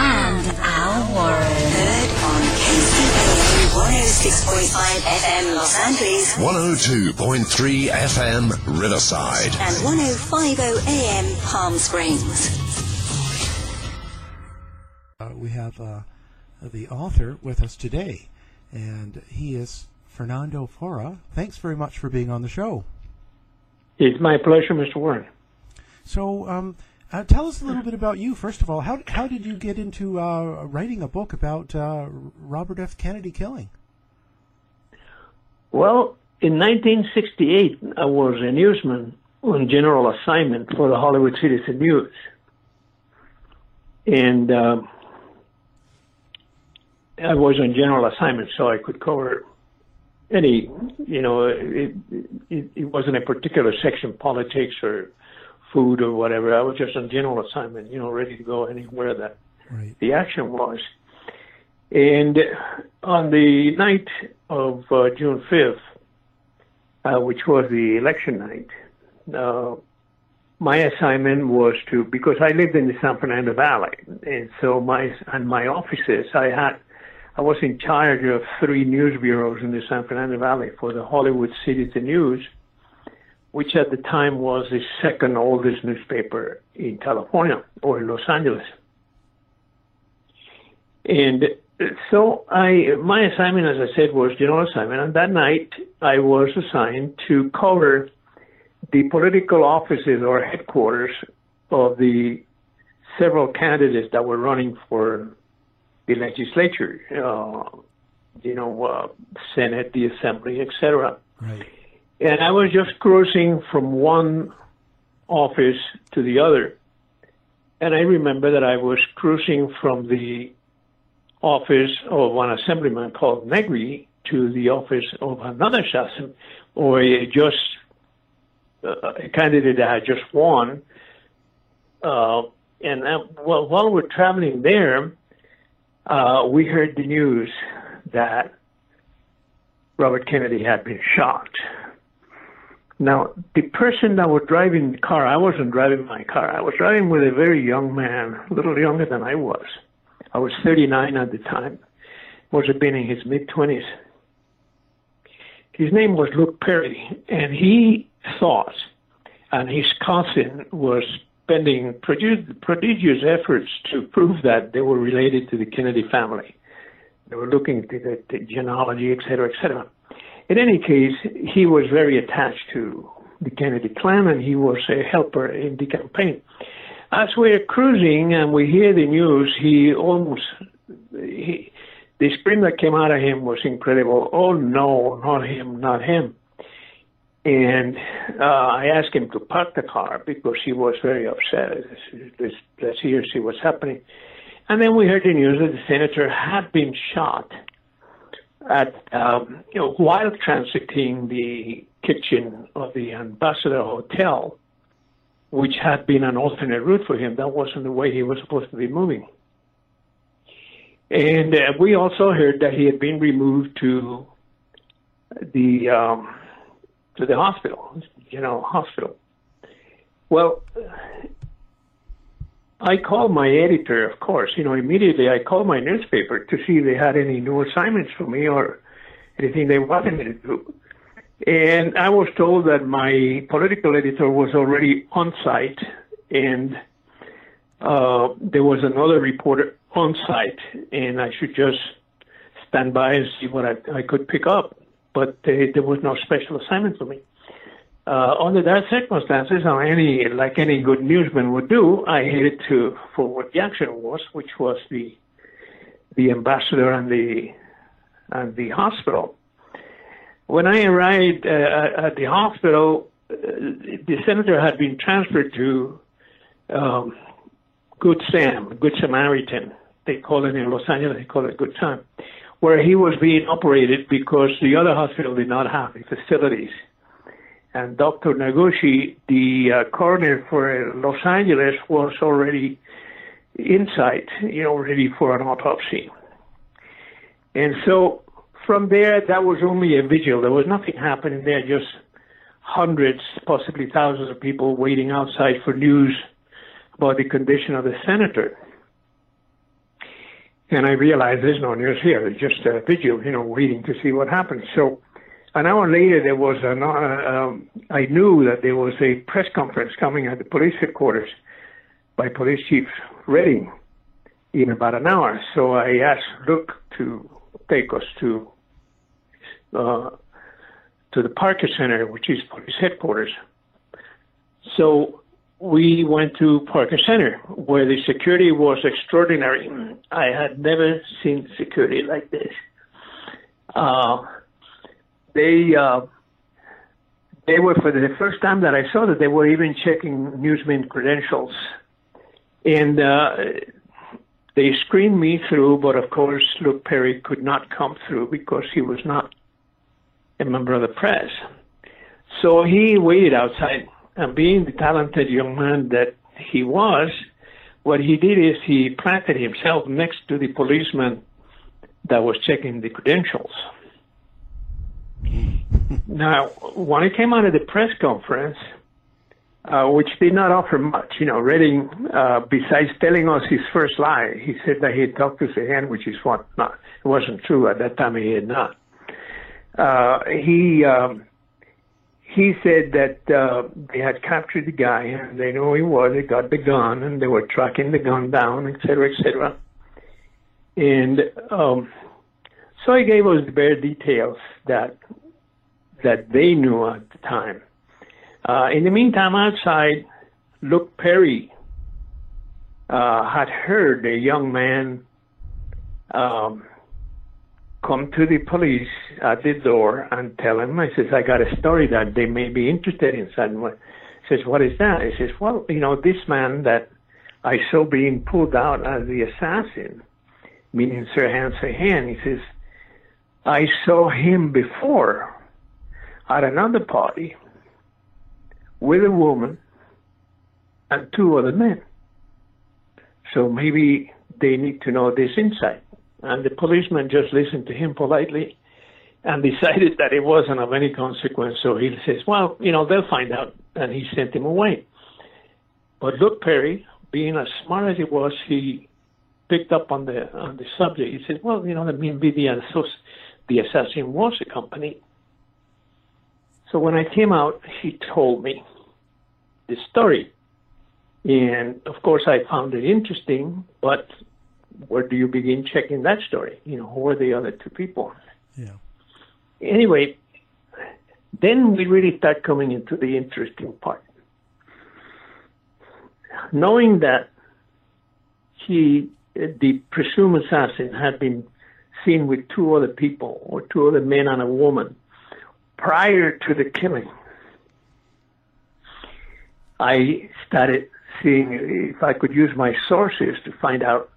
and Al Warren. Heard on KCAA 106.5 FM Los Angeles 102.3 FM Riverside. and 105.0 AM Palm Springs. Uh, we have uh, the author with us today, and he is Fernando Faura. Thanks very much for being on the show. It's my pleasure, Mr. Warren. So, um, uh, tell us a little bit about you. First of all, how how did you get into uh, writing a book about uh, Robert F. Kennedy killing? Well, in 1968, I was a newsman on general assignment for the Hollywood Citizen News. And um, I was on general assignment, so I could cover any, you know, it, it, it wasn't a particular section, politics or food or whatever. I was just on general assignment, you know, ready to go anywhere that Right. the action was. And on the night of uh, June 5th, uh, which was the election night, uh, my assignment was to because I lived in the San Fernando Valley, and so my and my offices I had I was in charge of three news bureaus in the San Fernando Valley for the Hollywood Citizen News, which at the time was the second oldest newspaper in California or Los Angeles. And so I, my assignment, as I said, was general assignment. And that night, I was assigned to cover the political offices or headquarters of the several candidates that were running for the legislature, uh, you know, uh, Senate, the Assembly, etc. Right. And I was just cruising from one office to the other. And I remember that I was cruising from the office of one assemblyman called Negri to the office of another assassin, or a just uh, a candidate that had just won. Uh, and uh, well, while we're traveling there, uh, we heard the news that Robert Kennedy had been shot. Now, the person that was driving the car, I wasn't driving my car. I was driving with a very young man, a little younger than I was. I was 39 at the time. Must have been in his mid 20s. His name was Luke Perry, and he thought, and his cousin was spending prodigious, efforts to prove that they were related to the Kennedy family. They were looking at the, the genealogy, et cetera, et cetera. In any case, he was very attached to the Kennedy clan, and he was a helper in the campaign. As we're cruising and we hear the news, he almost he, the scream that came out of him was incredible. Oh no, not him, not him! And uh, I asked him to park the car because he was very upset. Let's, let's hear see what's happening. And then we heard the news that the senator had been shot at um, you know while transiting the kitchen of the Ambassador Hotel, which had been an alternate route for him. That wasn't the way he was supposed to be moving. And uh, we also heard that he had been removed to the um, to the hospital, you know, hospital. Well, I called my editor, of course, you know, immediately I called my newspaper to see if they had any new assignments for me or anything they wanted me to do. And I was told that my political editor was already on site and uh, there was another reporter on site and I should just stand by and see what I, I could pick up. But uh, there was no special assignment for me. Uh, under that circumstances, or any like any good newsman would do, I headed to for what the action was, which was the the ambassador and the and the hospital. When I arrived uh, at the hospital, uh, the senator had been transferred to um, Good Sam, Good Samaritan. They call it in Los Angeles. They call it Good Sam, where he was being operated because the other hospital did not have the facilities and Dr. Noguchi, the uh, coroner for Los Angeles, was already inside, you know, ready for an autopsy. And so from there, that was only a vigil. There was nothing happening there, just hundreds, possibly thousands of people waiting outside for news about the condition of the senator. And I realized there's no news here. It's just a vigil, you know, waiting to see what happens. So an hour later, there was an, uh, um, I knew that there was a press conference coming at the police headquarters by Police Chief Reddin in about an hour. So I asked Luke to take us to uh, to the Parker Center, which is police headquarters. So we went to Parker Center, where the security was extraordinary. I had never seen security like this. Uh, they uh, they were for the first time that I saw that they were even checking newsman credentials, and uh, they screened me through. But of course, Luke Perry could not come through because he was not a member of the press. So he waited outside, and being the talented young man that he was, what he did is he planted himself next to the policeman that was checking the credentials. Now, when I came out of the press conference, uh, which did not offer much, you know, Reddin, uh, besides telling us his first lie, he said that he had talked to Sirhan, which is what not, it wasn't true at that time. He had not. Uh, he um, he said that uh, they had captured the guy and they knew who he was. They got the gun and they were tracking the gun down, et cetera, et cetera. And um, so he gave us the bare details that that they knew at the time. Uh, in the meantime, outside, Luke Perry uh, had heard a young man um, come to the police at the door and tell him, I says, I got a story that they may be interested in. And says, what is that? He says, well, you know, this man that I saw being pulled out as the assassin, meaning Sirhan Sirhan, he says, I saw him before at another party with a woman and two other men. So maybe they need to know this insight. And the policeman just listened to him politely and decided that it wasn't of any consequence. So he says, well, you know, they'll find out. And he sent him away. But look, Perry, being as smart as he was, he picked up on the on the subject. He said, well, you know, the, the assassin was a company so when I came out, he told me the story. And of course, I found it interesting, but where do you begin checking that story? You know, who are the other two people? Yeah. Anyway, then we really start coming into the interesting part. Knowing that he, the presumed assassin, had been seen with two other people, or two other men and a woman, prior to the killing. I started seeing if I could use my sources to find out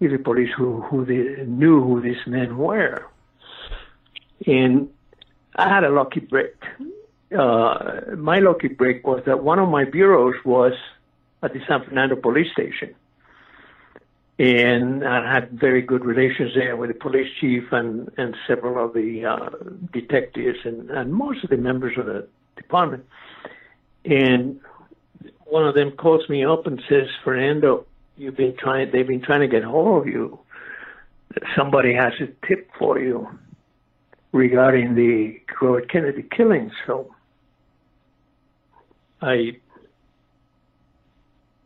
if the police who who they knew who these men were. And I had a lucky break. Uh, my lucky break was that one of my bureaus was at the San Fernando police station. And I had very good relations there with the police chief and, and several of the uh, detectives and, and most of the members of the department. And one of them calls me up and says, Fernando, you've been trying, they've been trying to get hold of you. Somebody has a tip for you regarding the Robert Kennedy killing. So I,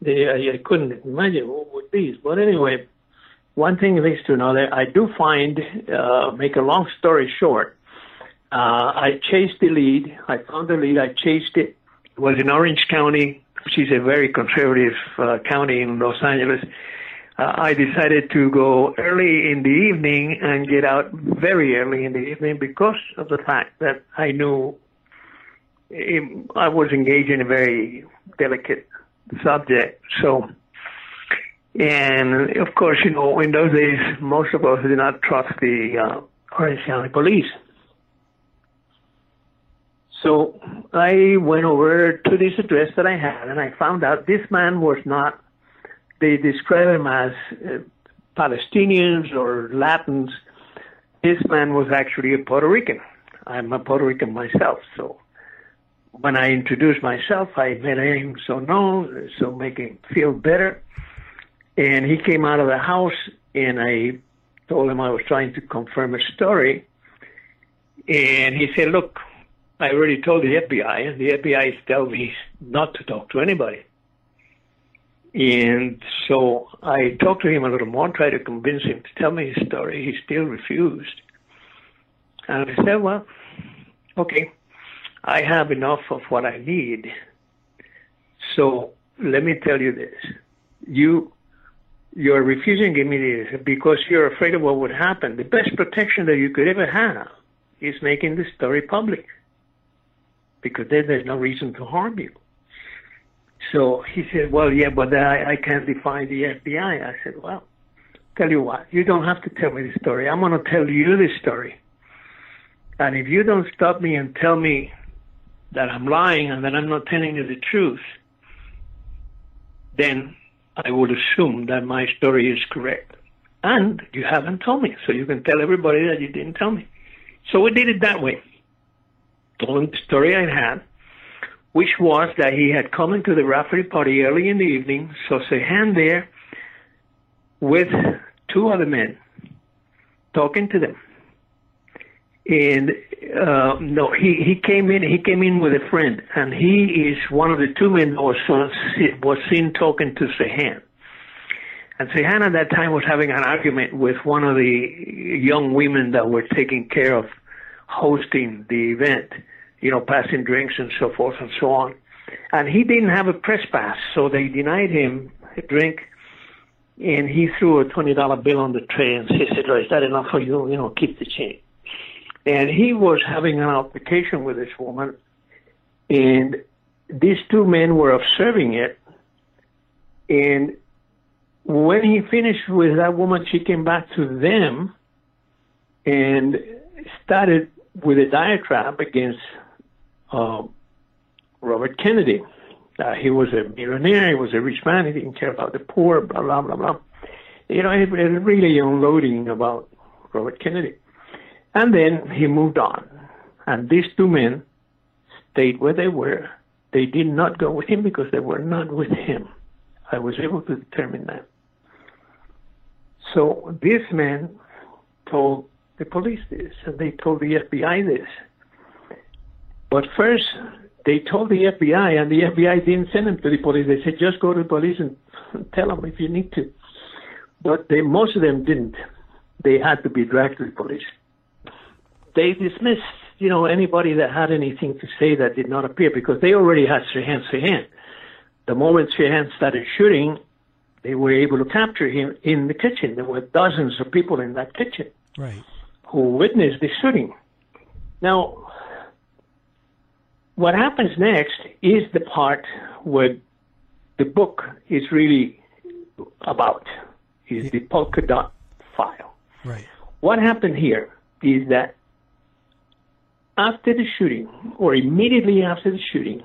they, I, I couldn't imagine what would be. But anyway, one thing leads to another. I do find, uh, make a long story short, uh, I chased the lead. I found the lead. I chased it. It was in Orange County, which is a very conservative uh, county in Los Angeles. Uh, I decided to go early in the evening and get out very early in the evening because of the fact that I knew it, I was engaged in a very delicate subject. So, and of course, you know, in those days, most of us did not trust the uh, Orange County police. So I went over to this address that I had, and I found out this man was not. They describe him as uh, Palestinians or Latins. This man was actually a Puerto Rican. I'm a Puerto Rican myself, so when I introduced myself, I made him so known, so make him feel better. And he came out of the house, and I told him I was trying to confirm a story. And he said, "Look, I already told the FBI, and the FBI telling me not to talk to anybody. And so I talked to him a little more, tried to convince him to tell me his story. He still refused. And I said, well, okay, I have enough of what I need. So let me tell you this. You, you're refusing to give me this because you're afraid of what would happen. The best protection that you could ever have is making the story public because then there's no reason to harm you. So he said, well, yeah, but I, I can't defy the FBI. I said, well, tell you what, you don't have to tell me the story. I'm going to tell you the story. And if you don't stop me and tell me that I'm lying and that I'm not telling you the truth, then I would assume that my story is correct. And you haven't told me, so you can tell everybody that you didn't tell me. So we did it that way. Told him the story I had, which was that he had come into the Rafferty party early in the evening, saw Sirhan there with two other men talking to them. And uh, no, he he came in. He came in with a friend, and he is one of the two men that was was seen talking to Sirhan. And Sirhan at that time was having an argument with one of the young women that were taking care of hosting the event, you know, passing drinks and so forth and so on. And he didn't have a press pass, so they denied him a drink. And he threw a twenty dollar bill on the tray and he said, "Is that enough for you? You know, keep the change." And he was having an altercation with this woman, and these two men were observing it. And when he finished with that woman, she came back to them and started with a diatribe against uh, Robert Kennedy. Uh, he was a millionaire, he was a rich man, he didn't care about the poor, blah, blah, blah, blah. You know, it was really unloading about Robert Kennedy. And then he moved on. And these two men stayed where they were. They did not go with him because they were not with him. I was able to determine that. So this man told the police this, and they told the FBI this. But first, they told the FBI, and the FBI didn't send them to the police. They said, just go to the police and tell them if you need to. But they, most of them didn't. They had to be dragged to the police they dismissed, you know, anybody that had anything to say that did not appear because they already had Sirhan Sirhan. The moment Sirhan started shooting, they were able to capture him in the kitchen. There were dozens of people in that kitchen right. who witnessed the shooting. Now, what happens next is the part where the book is really about is the polka dot file. Right. What happened here is that after the shooting, or immediately after the shooting,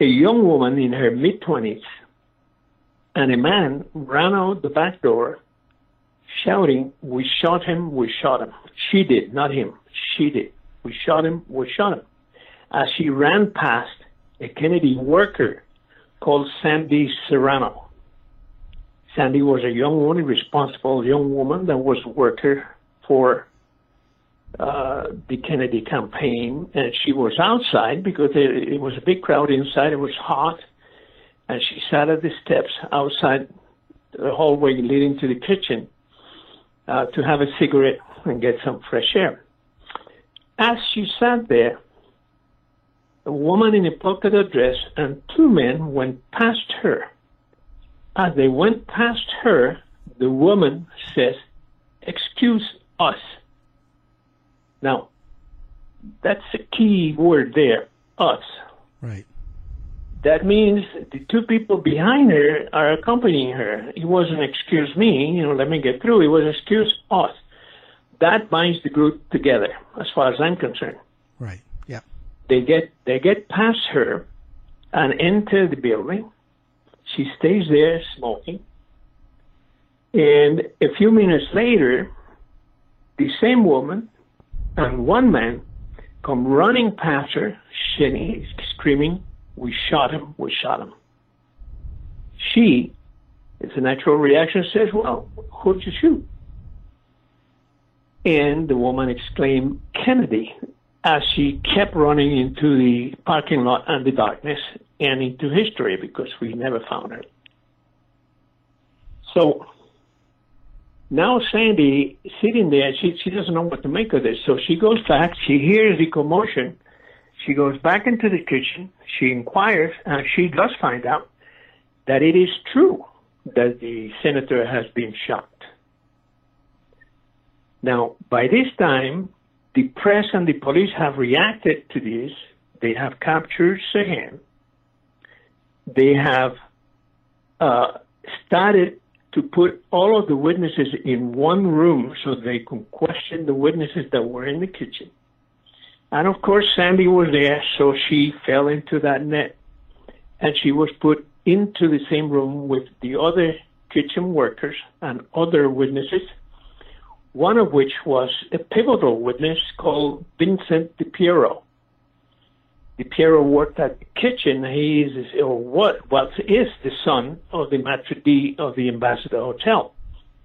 a young woman in her mid 20s and a man ran out the back door shouting, We shot him, we shot him. She did, not him. She did. We shot him, we shot him. As she ran past a Kennedy worker called Sandy Serrano. Sandy was a young woman, responsible young woman that was worker for uh, the Kennedy campaign, and she was outside because it, it was a big crowd inside. It was hot, and she sat at the steps outside the hallway leading to the kitchen uh, to have a cigarette and get some fresh air. As she sat there, a woman in a polka dress and two men went past her. As they went past her, the woman says, Excuse us. Now, that's a key word there, us. Right. That means the two people behind her are accompanying her. It wasn't excuse me, you know, let me get through. It was excuse us. That binds the group together, as far as I'm concerned. Right. Yeah. They get they get past her and enter the building. She stays there smoking. And a few minutes later, the same woman and one man come running past her, shitting, screaming, We shot him, we shot him. She, it's a natural reaction, says, Well, who'd you shoot? And the woman exclaimed, Kennedy, as she kept running into the parking lot and the darkness and into history because we never found her. So now Sandy sitting there, she, she doesn't know what to make of this. So she goes back, she hears the commotion, she goes back into the kitchen, she inquires, and she does find out that it is true that the senator has been shot. Now, by this time, the press and the police have reacted to this. They have captured Sirhan. They have uh, started to put all of the witnesses in one room so they can question the witnesses that were in the kitchen. And of course, Sandy was there, so she fell into that net. And she was put into the same room with the other kitchen workers and other witnesses one of which was a pivotal witness called Vincent DiPierro. DiPierro worked at the kitchen. He is, or what, what is the son of the maitre d' of the Ambassador Hotel.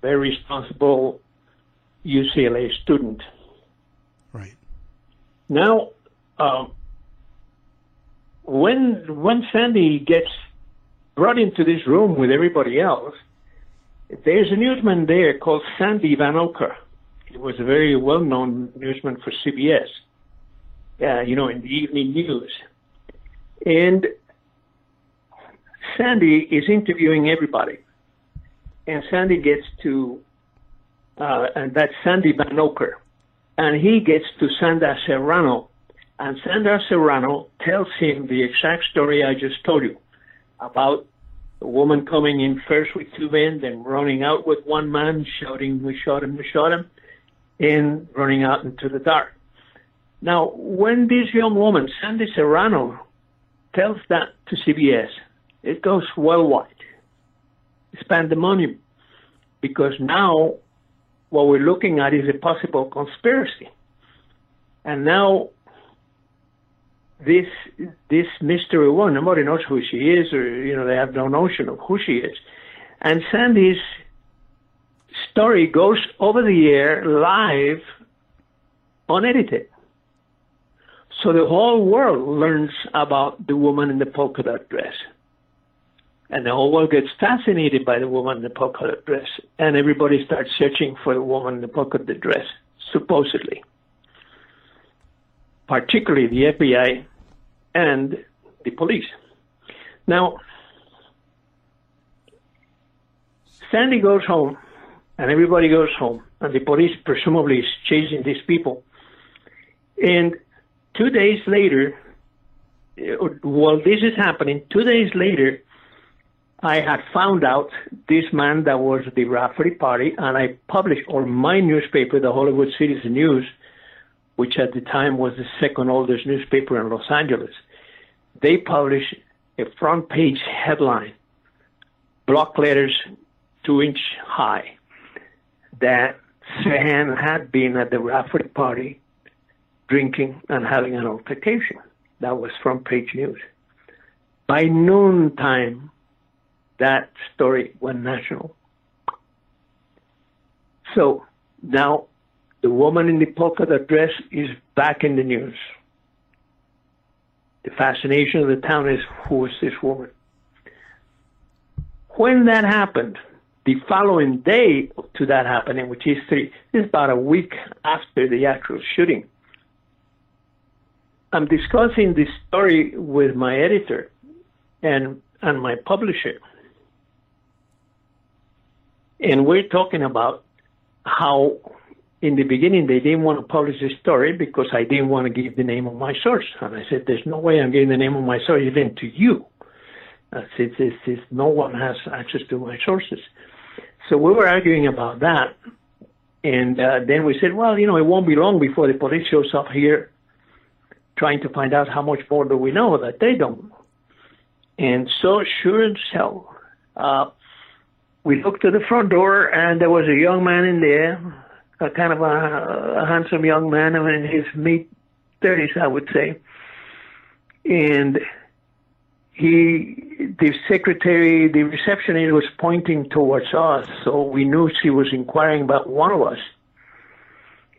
Very responsible UCLA student. Right. Now, um, when when Sandy gets brought into this room with everybody else, there's a newsman there called Sandy Vanocur. He was a very well-known newsman for CBS, uh, you know, in the evening news. And Sandy is interviewing everybody. And Sandy gets to, uh, and that's Sandy Vanocur. And he gets to Sandra Serrano. And Sandra Serrano tells him the exact story I just told you about the woman coming in first with two men, then running out with one man, shouting, We shot him, we shot him, and running out into the dark. Now, when this young woman, Sandy Serrano, tells that to CBS, it goes worldwide. It's pandemonium. Because now what we're looking at is a possible conspiracy. And now this this mystery woman, nobody knows who she is, or you know, they have no notion of who she is. And Sandy's story goes over the air live, unedited. So the whole world learns about the woman in the polka dot dress. And the whole world gets fascinated by the woman in the polka dot dress. And everybody starts searching for the woman in the polka dot dress, supposedly particularly the FBI and the police. Now, Sandy goes home, and everybody goes home, and the police presumably is chasing these people. And two days later, while this is happening, two days later, I had found out this man that was the Rafferty Party, and I published on my newspaper, the Hollywood Citizen News, which at the time was the second oldest newspaper in Los Angeles. They published a front page headline, block letters, two inch high, that Sirhan had been at the Rafferty Party drinking and having an altercation. That was front page news. By noontime, that story went national. So now the woman in the polka dot dress is back in the news. The fascination of the town is who is this woman? When that happened, the following day to that happening, which is three, is about a week after the actual shooting. I'm discussing this story with my editor and and my publisher. And we're talking about how in the beginning they didn't want to publish the story because I didn't want to give the name of my source. And I said, There's no way I'm giving the name of my source even to you. I said, it's, it's, no one has access to my sources. So we were arguing about that. And uh, then we said, well, you know, it won't be long before the police shows up here trying to find out how much more do we know that they don't. And so, sure as hell, uh, we looked to the front door, and there was a young man in there, a kind of a, a handsome young man in his mid 30s, I would say. And he, the secretary, the receptionist was pointing towards us, so we knew she was inquiring about one of us.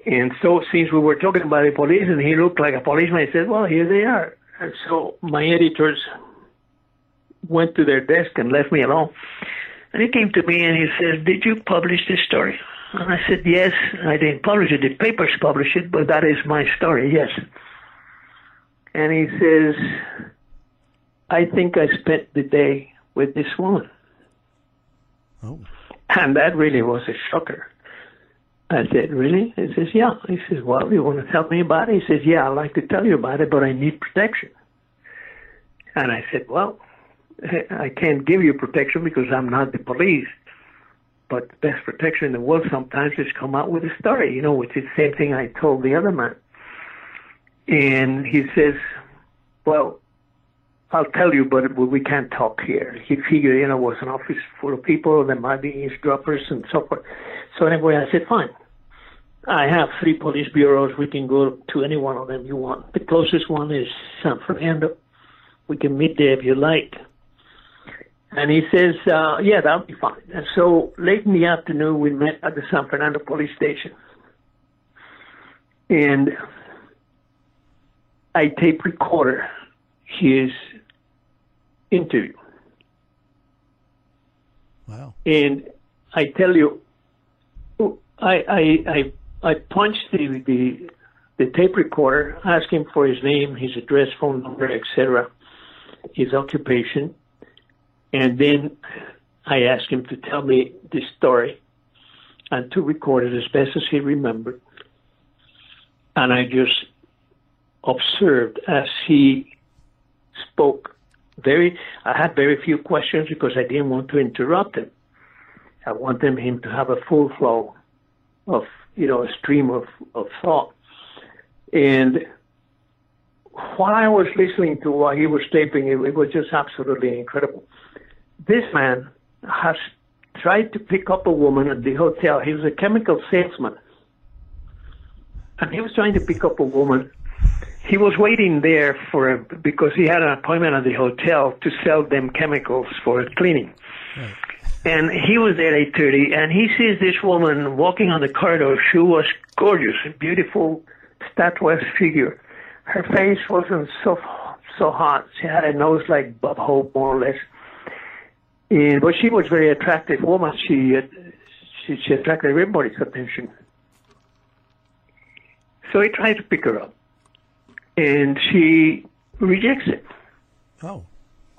And so, since we were talking about the police, and he looked like a policeman, he said, "Well, here they are." And so, my editors went to their desk and left me alone. And he came to me and he says, "Did you publish this story?" And I said, "Yes, I didn't publish it. The papers published it, but that is my story. Yes." And he says, "I think I spent the day with this woman." Oh. And that really was a shocker. I said, Really? He says, Yeah. He says, Well, you want to tell me about it? He says, Yeah, I'd like to tell you about it, but I need protection. And I said, Well, I can't give you protection because I'm not the police. But the best protection in the world sometimes is come out with a story, you know, which is the same thing I told the other man. And he says, Well, I'll tell you, but we can't talk here. He figured, you know, it was an office full of people, there might be eavesdroppers and so forth. So anyway, I said, fine. I have three police bureaus. We can go to any one of them you want. The closest one is San Fernando. We can meet there if you like. And he says, uh, yeah, that'll be fine. And so late in the afternoon, we met at the San Fernando police station. And I tape recorder his interview. Wow. And I tell you, I I I, I punched the, the the tape recorder, asked him for his name, his address, phone number, etc., his occupation, and then I asked him to tell me the story and to record it as best as he remembered. And I just observed as he spoke. Very, I had very few questions because I didn't want to interrupt him. I wanted him to have a full flow of, you know, a stream of, of thought. And while I was listening to what he was taping, it, it was just absolutely incredible. This man has tried to pick up a woman at the hotel. He was a chemical salesman. And he was trying to pick up a woman. He was waiting there for a, because he had an appointment at the hotel to sell them chemicals for cleaning. Right. And he was there at 8.30, and he sees this woman walking on the corridor. She was gorgeous, a beautiful, statuesque figure. Her face wasn't so so hot. She had a nose like Bob Hope, more or less. And, but she was a very attractive woman. She, uh, she, she attracted everybody's attention. So he tried to pick her up, and she rejects it. Oh,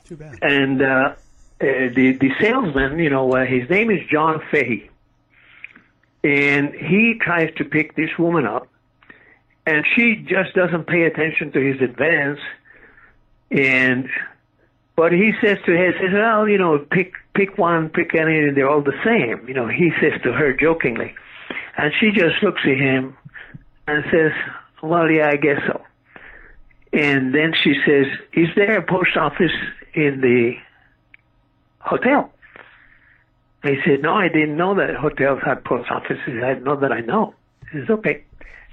too bad. And uh, uh, the the salesman, you know, uh, his name is John Fahey, and he tries to pick this woman up, and she just doesn't pay attention to his advance, And but he says to her, says, "Well, you know, pick pick one, pick any, they're all the same." You know, he says to her jokingly, and she just looks at him and says, "Well, yeah, I guess so." And then she says, "Is there a post office in the hotel?" He said, "No, I didn't know that hotels had post offices. I know that I know." He says, "Okay."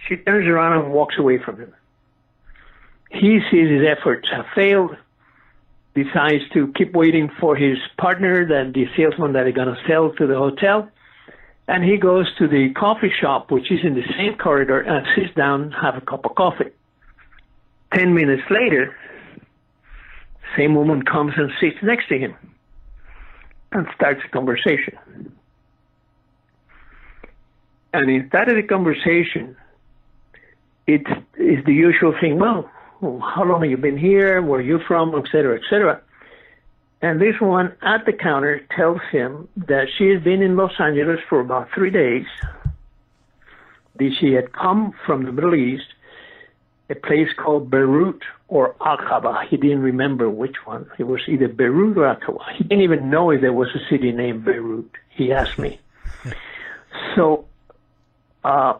She turns around and walks away from him. He sees his efforts have failed, decides to keep waiting for his partner, then the salesman that he's going to sell to the hotel, and he goes to the coffee shop, which is in the same corridor, and sits down, have a cup of coffee. Ten minutes later, same woman comes and sits next to him and starts a conversation. And that of the conversation, it's, the usual thing. Well, how long have you been here? Where are you from? Et cetera, et cetera. And this one at the counter tells him that she has been in Los Angeles for about three days. That she had come from the Middle East, a place called Beirut or Aqaba. He didn't remember which one. It was either Beirut or Aqaba. He didn't even know if there was a city named Beirut. He asked me. so, uh,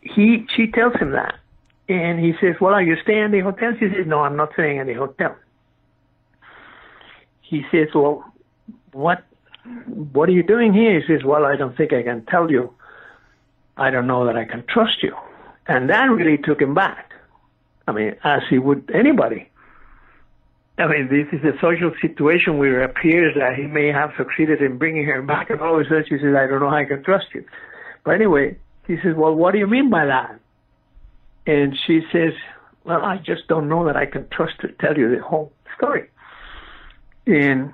he she tells him that, and he says, "Well, are you staying in the hotel?" She says, "No, I'm not staying in the hotel." He says, "Well, what what are you doing here?" He says, "Well, I don't think I can tell you. I don't know that I can trust you." And that really took him back. I mean, as he would anybody. I mean, this is a social situation where it appears that he may have succeeded in bringing her back, and all of a sudden she says, "I don't know how I can trust you." But anyway, he says, Well, what do you mean by that? And she says, Well, I just don't know that I can trust to tell you the whole story. And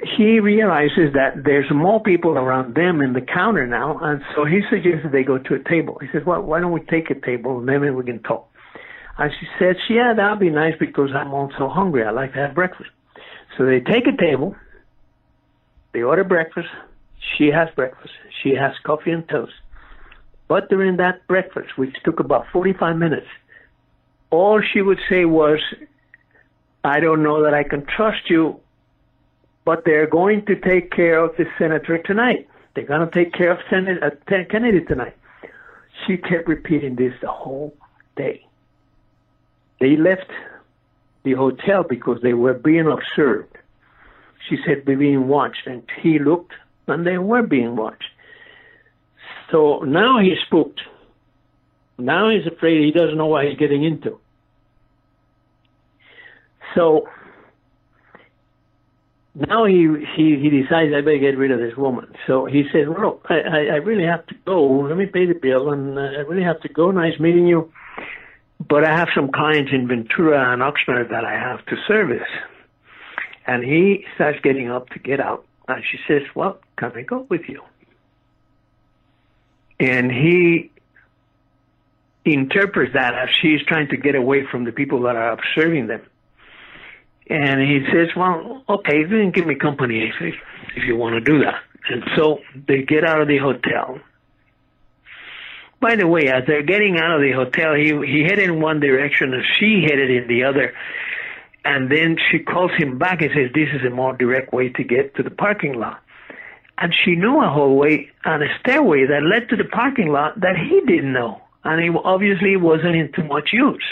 he realizes that there's more people around them in the counter now, and so he suggests they go to a table. He says, Well, why don't we take a table and then we can talk? And she says, Yeah, that'd be nice because I'm also hungry. I like to have breakfast. So they take a table, they order breakfast, she has breakfast, she has coffee and toast. But during that breakfast, which took about 45 minutes, all she would say was, I don't know that I can trust you, but they're going to take care of the senator tonight. They're going to take care of Senate, uh, Kennedy tonight. She kept repeating this the whole day. They left the hotel because they were being observed. She said, "We're being watched," and he looked, and they were being watched. So now he's spooked. Now he's afraid he doesn't know what he's getting into. So now he he he decides I better get rid of this woman. So he says, "Well, I I, I really have to go. Let me pay the bill, and uh, I really have to go. Nice meeting you, but I have some clients in Ventura and Oxnard that I have to service." And he starts getting up to get out, and she says, "Well, can I go with you?" And he interprets that as she's trying to get away from the people that are observing them. And he says, well, okay, then give me company if, if you want to do that. And so they get out of the hotel. By the way, as they're getting out of the hotel, he, he headed in one direction and she headed in the other. And then she calls him back and says, this is a more direct way to get to the parking lot and she knew a hallway and a stairway that led to the parking lot that he didn't know, and he obviously wasn't in too much use.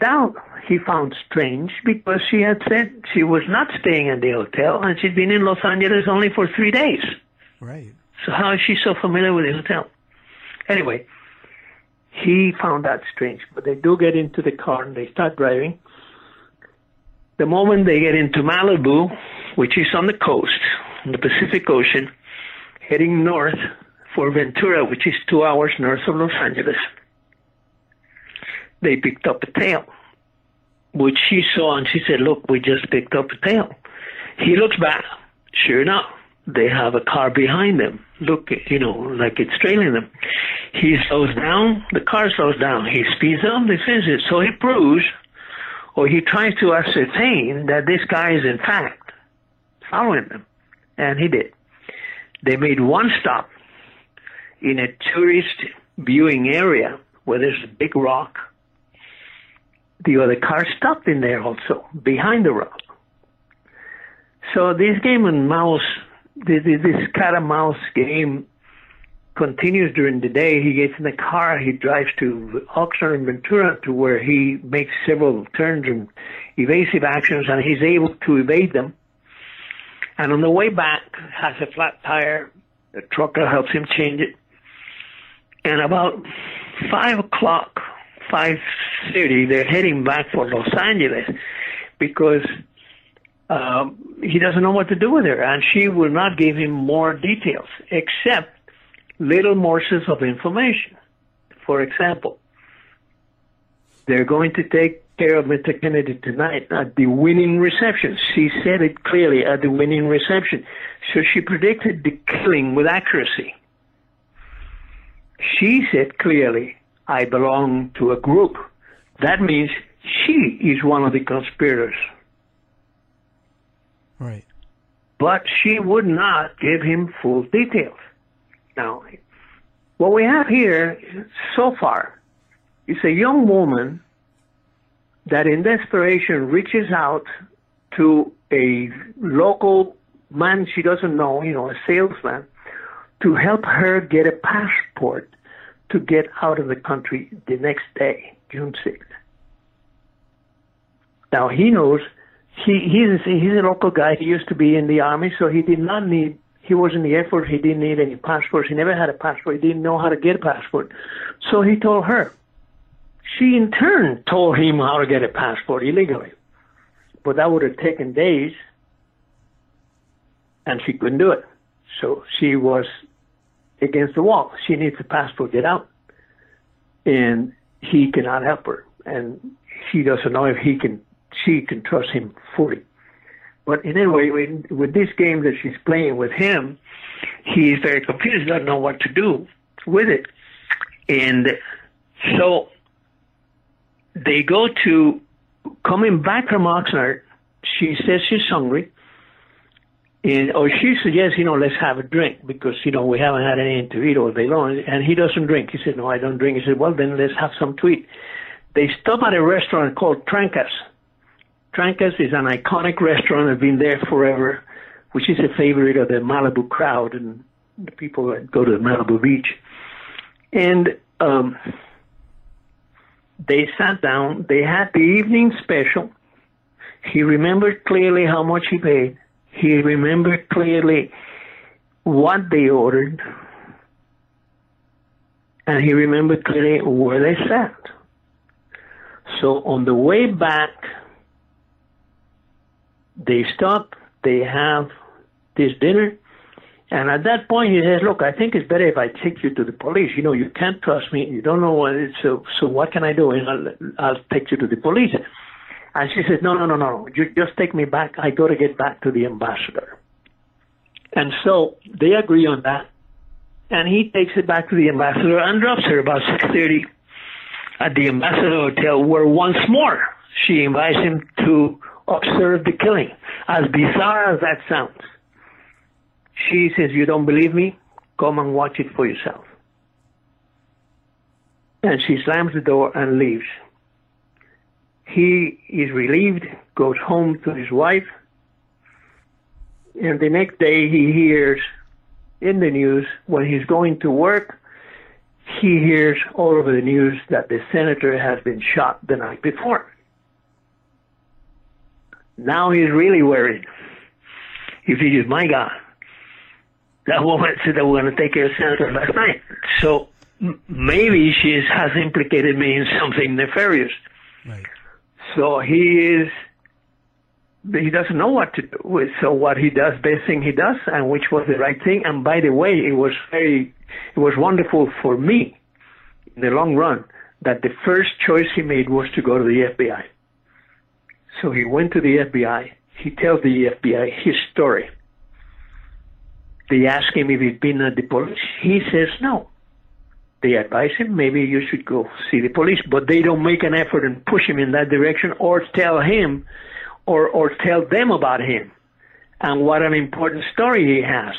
That he found strange because she had said she was not staying in the hotel and she'd been in Los Angeles only for three days. Right. So how is she so familiar with the hotel? Anyway, he found that strange, but they do get into the car and they start driving. The moment they get into Malibu, which is on the coast, on the Pacific Ocean, heading north for Ventura, which is two hours north of Los Angeles. They picked up a tail, which she saw, and she said, Look, we just picked up a tail. He looks back. Sure enough, they have a car behind them. Look, you know, like it's trailing them. He slows down, the car slows down. He speeds up, they finish it. So he proves, or he tries to ascertain that this guy is in fact following them. And he did. They made one stop in a tourist viewing area where there's a big rock. The other car stopped in there also, behind the rock. So this game and mouse, this, this cat and mouse game continues during the day. He gets in the car, he drives to Oxnard and Ventura to where he makes several turns and evasive actions and he's able to evade them. And on the way back, has a flat tire. The trucker helps him change it. And about five o'clock, five thirty, they're heading back for Los Angeles because um, he doesn't know what to do with her, and she will not give him more details except little morsels of information. For example, they're going to take care of Mr. Kennedy tonight at the winning reception. She said it clearly at the winning reception. So she predicted the killing with accuracy. She said clearly, I belong to a group. That means she is one of the conspirators. Right. But she would not give him full details. Now, what we have here so far is a young woman that in desperation reaches out to a local man she doesn't know, you know, a salesman, to help her get a passport to get out of the country the next day, June 6th. Now he knows he he's he's a local guy. He used to be in the army, so he did not need. He was in the Air Force. He didn't need any passports. He never had a passport. He didn't know how to get a passport. So he told her. She in turn told him how to get a passport illegally, but that would have taken days, and she couldn't do it. So she was against the wall. She needs a passport to get out, and he cannot help her, and she doesn't know if he can. She can trust him fully. But in any way, with this game that she's playing with him, he's very confused, doesn't know what to do with it, and so they go to coming back from Oxnard. She says she's hungry, and or she suggests, you know, let's have a drink because you know we haven't had anything to eat all day long. And he doesn't drink. He said, no, I don't drink. He said, well, then let's have some to eat. They stop at a restaurant called Trancas. Trancas is an iconic restaurant that's been there forever, which is a favorite of the Malibu crowd and the people that go to the Malibu beach. And um, they sat down. They had the evening special. He remembered clearly how much he paid. He remembered clearly what they ordered. And he remembered clearly where they sat. So on the way back, they stop, they have this dinner, and at that point he says, "Look, I think it's better if I take you to the police. You know, you can't trust me. You don't know what it's so. So what can I do? And I'll, I'll take you to the police." And she says, "No, no, no, no. You just take me back. I got to get back to the ambassador." And so they agree on that, and he takes it back to the ambassador and drops her about six thirty at the ambassador hotel, where once more she invites him to observe the killing. As bizarre as that sounds, she says, You don't believe me? Come and watch it for yourself. And she slams the door and leaves. He is relieved, goes home to his wife, and the next day he hears in the news when he's going to work, he hears all over the news that the senator has been shot the night before. Now he's really worried. He figures, my God, that woman said that we're going to take care of Senator last night. So maybe she has implicated me in something nefarious. Right. So he is, he doesn't know what to do. So what he does, best thing he does, and which was the right thing. And by the way, it was very, it was wonderful for me in the long run that the first choice he made was to go to the FBI. So he went to the FBI. He tells the FBI his story. They ask him if he'd been at the police. He says no. They advise him maybe you should go see the police, but they don't make an effort and push him in that direction or tell him or, or tell them about him and what an important story he has.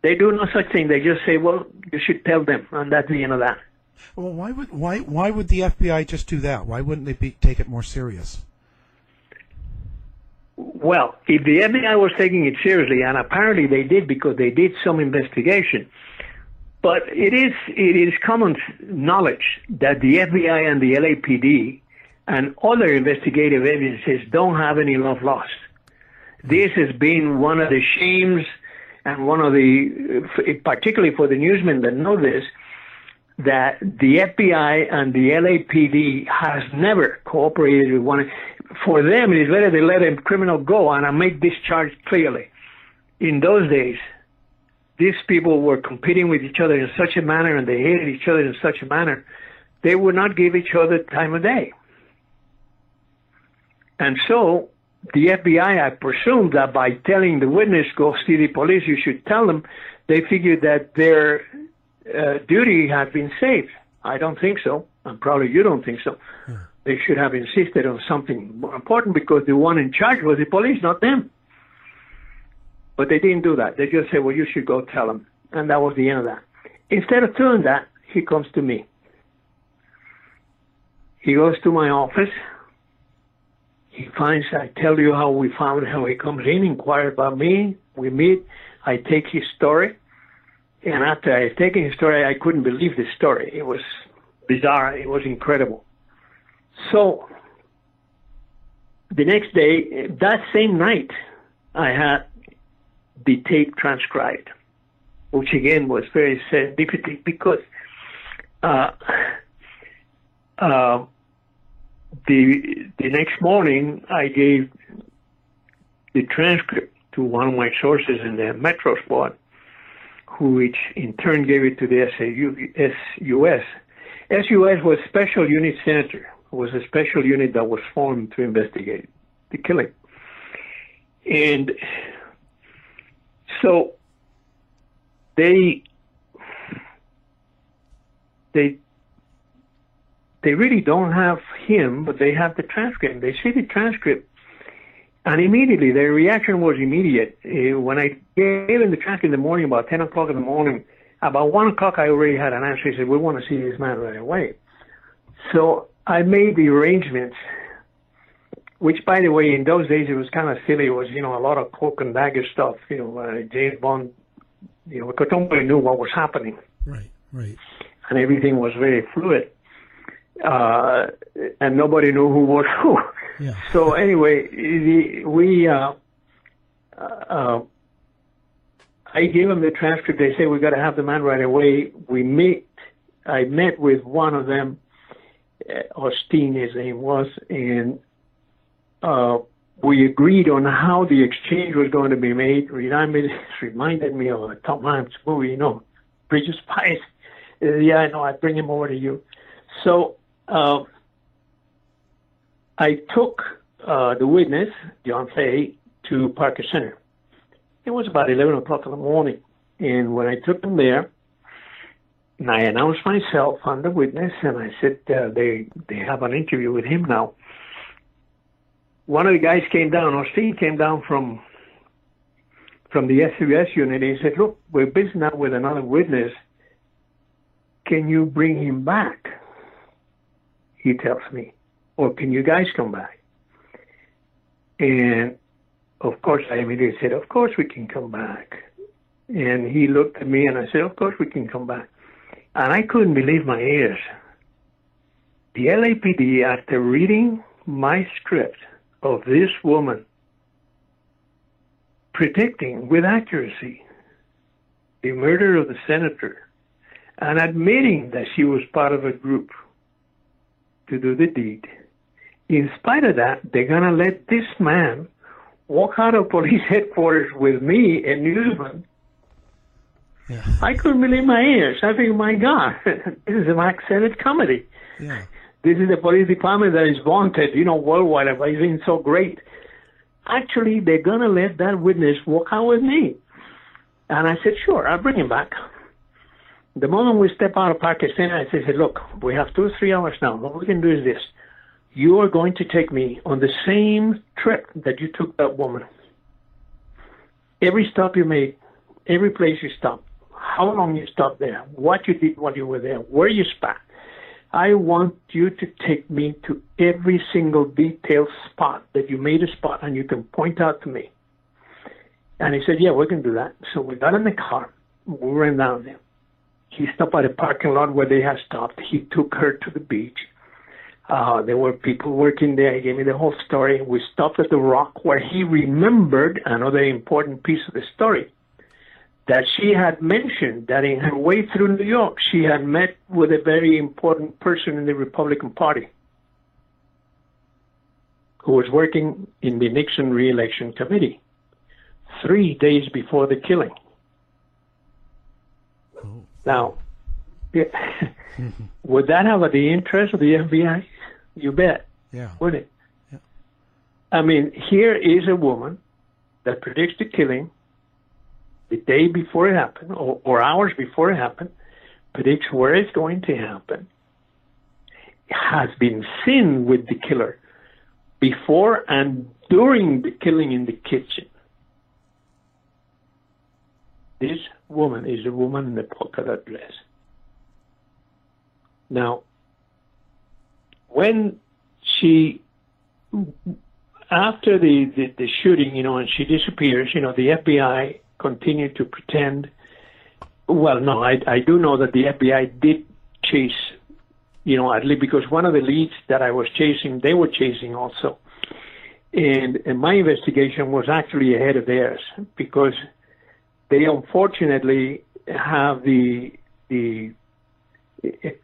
They do no such thing. They just say, well, you should tell them, and that's the end of that. Well, why would why why would the FBI just do that? Why wouldn't they be, take it more serious? Well, if the FBI was taking it seriously, and apparently they did because they did some investigation, but it is it is common knowledge that the FBI and the LAPD and other investigative agencies don't have any love lost. This has been one of the shames and one of the, particularly for the newsmen that know this, that the FBI and the LAPD has never cooperated with one. For them, it is better they let a criminal go and I make this charge clearly. In those days, these people were competing with each other in such a manner and they hated each other in such a manner, they would not give each other time of day. And so the FBI, I presume that by telling the witness, go see the police, you should tell them, they figured that their uh, duty had been saved. I don't think so. And probably you don't think so. Yeah. They should have insisted on something more important because the one in charge was the police, not them. But they didn't do that. They just said, well, you should go tell them. And that was the end of that. Instead of doing that, he comes to me. He goes to my office he finds, I tell you how we found how he comes in, inquire about me. We meet. I take his story. And after I taken his story, I couldn't believe the story. It was bizarre. It was incredible. So the next day, that same night, I had the tape transcribed, which again was very serendipity because uh, uh, the the next morning, I gave the transcript to one of my sources in the Metro Squad, who which in turn gave it to the SUS. SUS was Special Unit Senator, was a special unit that was formed to investigate the killing. And so they they they really don't have him, but they have the transcript. They see the transcript, and immediately their reaction was immediate. Uh, when I gave them the transcript in the morning, about 10 o'clock in the morning, about 1 o'clock I already had an answer. He said, we want to see this man right away. So I made the arrangements, which, by the way, in those days it was kind of silly. It was, you know, a lot of cloak and dagger stuff, you know, uh, James Bond, you know, because nobody knew what was happening. Right, right. And everything was very fluid uh, and nobody knew who was who. Yeah. So anyway, the, we, uh, uh, I gave them the transcript. They say we got to have the man right away. We meet. I met with one of them, uh, Austin, his name was, and uh, we agreed on how the exchange was going to be made. Reminded, reminded me of a Tom Hanks movie, you know, Bridge of Spies. Uh, yeah, I know. I bring him over to you. So uh, I took uh, the witness, John Fahey, to Parker Center. It was about 11 o'clock in the morning. And when I took him there, and I announced myself on the witness, and I said uh, they they have an interview with him now. One of the guys came down, or Steve came down from from the SUS unit. And he said, "Look, we're busy now with another witness. Can you bring him back?" he tells me, or can you guys come back?" And of course, I immediately said, of course we can come back. And he looked at me and I said, of course we can come back. And I couldn't believe my ears. The LAPD, after reading my script of this woman predicting with accuracy the murder of the senator and admitting that she was part of a group to do the deed. In spite of that, they're going to let this man walk out of police headquarters with me and newsman. Yeah. I couldn't believe my ears. I think, my God, this is a Mack Sennett comedy. Yeah. This is the police department that is wanted, you know, worldwide by been so great. Actually, they're going to let that witness walk out with me. And I said, sure, I'll bring him back. The moment we step out of Center, I said, look, we have two three hours now. What we can do is this. You are going to take me on the same trip that you took that woman. Every stop you made, every place you stopped, how long you stopped there, what you did while you were there, where you spot. I want you to take me to every single detailed spot that you made a spot and you can point out to me. And he said, Yeah, we can do that. So we got in the car. We went down there. He stopped at a parking lot where they had stopped. He took her to the beach. Uh, there were people working there. He gave me the whole story. We stopped at the rock where he remembered another important piece of the story that she had mentioned that in her way through New York, she had met with a very important person in the Republican Party who was working in the Nixon reelection committee three days before the killing. Oh. Now, would that have the interest of the FBI? You bet. Yeah. Would it? Yeah. I mean, here is a woman that predicts the killing the day before it happened, or, or hours before it happened, predicts where it's going to happen, has been seen with the killer before and during the killing in the kitchen. This woman is a woman in a polka dot dress. Now, when she after the, the, the shooting, you know, and she disappears, you know, the FBI continued to pretend. Well, no, I I do know that the FBI did chase, you know, at least because one of the leads that I was chasing, they were chasing also, and, and my investigation was actually ahead of theirs because they unfortunately have the the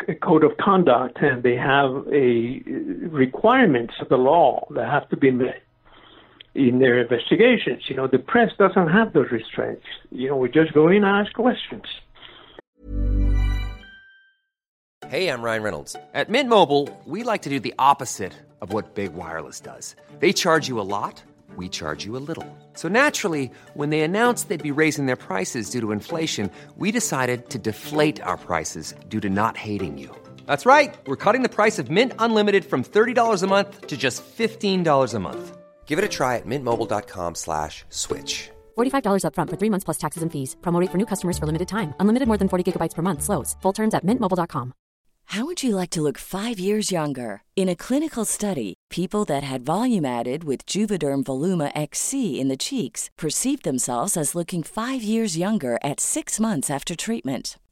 a code of conduct and they have a requirements of the law that have to be met in their investigations. You know, the press doesn't have those restraints. You know, we just go in and ask questions. Hey, I'm Ryan Reynolds. At Mint Mobile, we like to do the opposite of what Big Wireless does. They charge you a lot, we charge you a little. So naturally, when they announced they'd be raising their prices due to inflation, we decided to deflate our prices due to not hating you. That's right. We're cutting the price of Mint Unlimited from $30 a month to just $15 a month. Give it a try at mintmobile.com slash switch. $45 upfront for three months plus taxes and fees. Promo rate for new customers for limited time. Unlimited more than 40 gigabytes per month. Slows. Full terms at mintmobile.com. How would you like to look five years younger? In a clinical study, people that had volume added with Juvederm Voluma XC in the cheeks perceived themselves as looking five years younger at six months after treatment.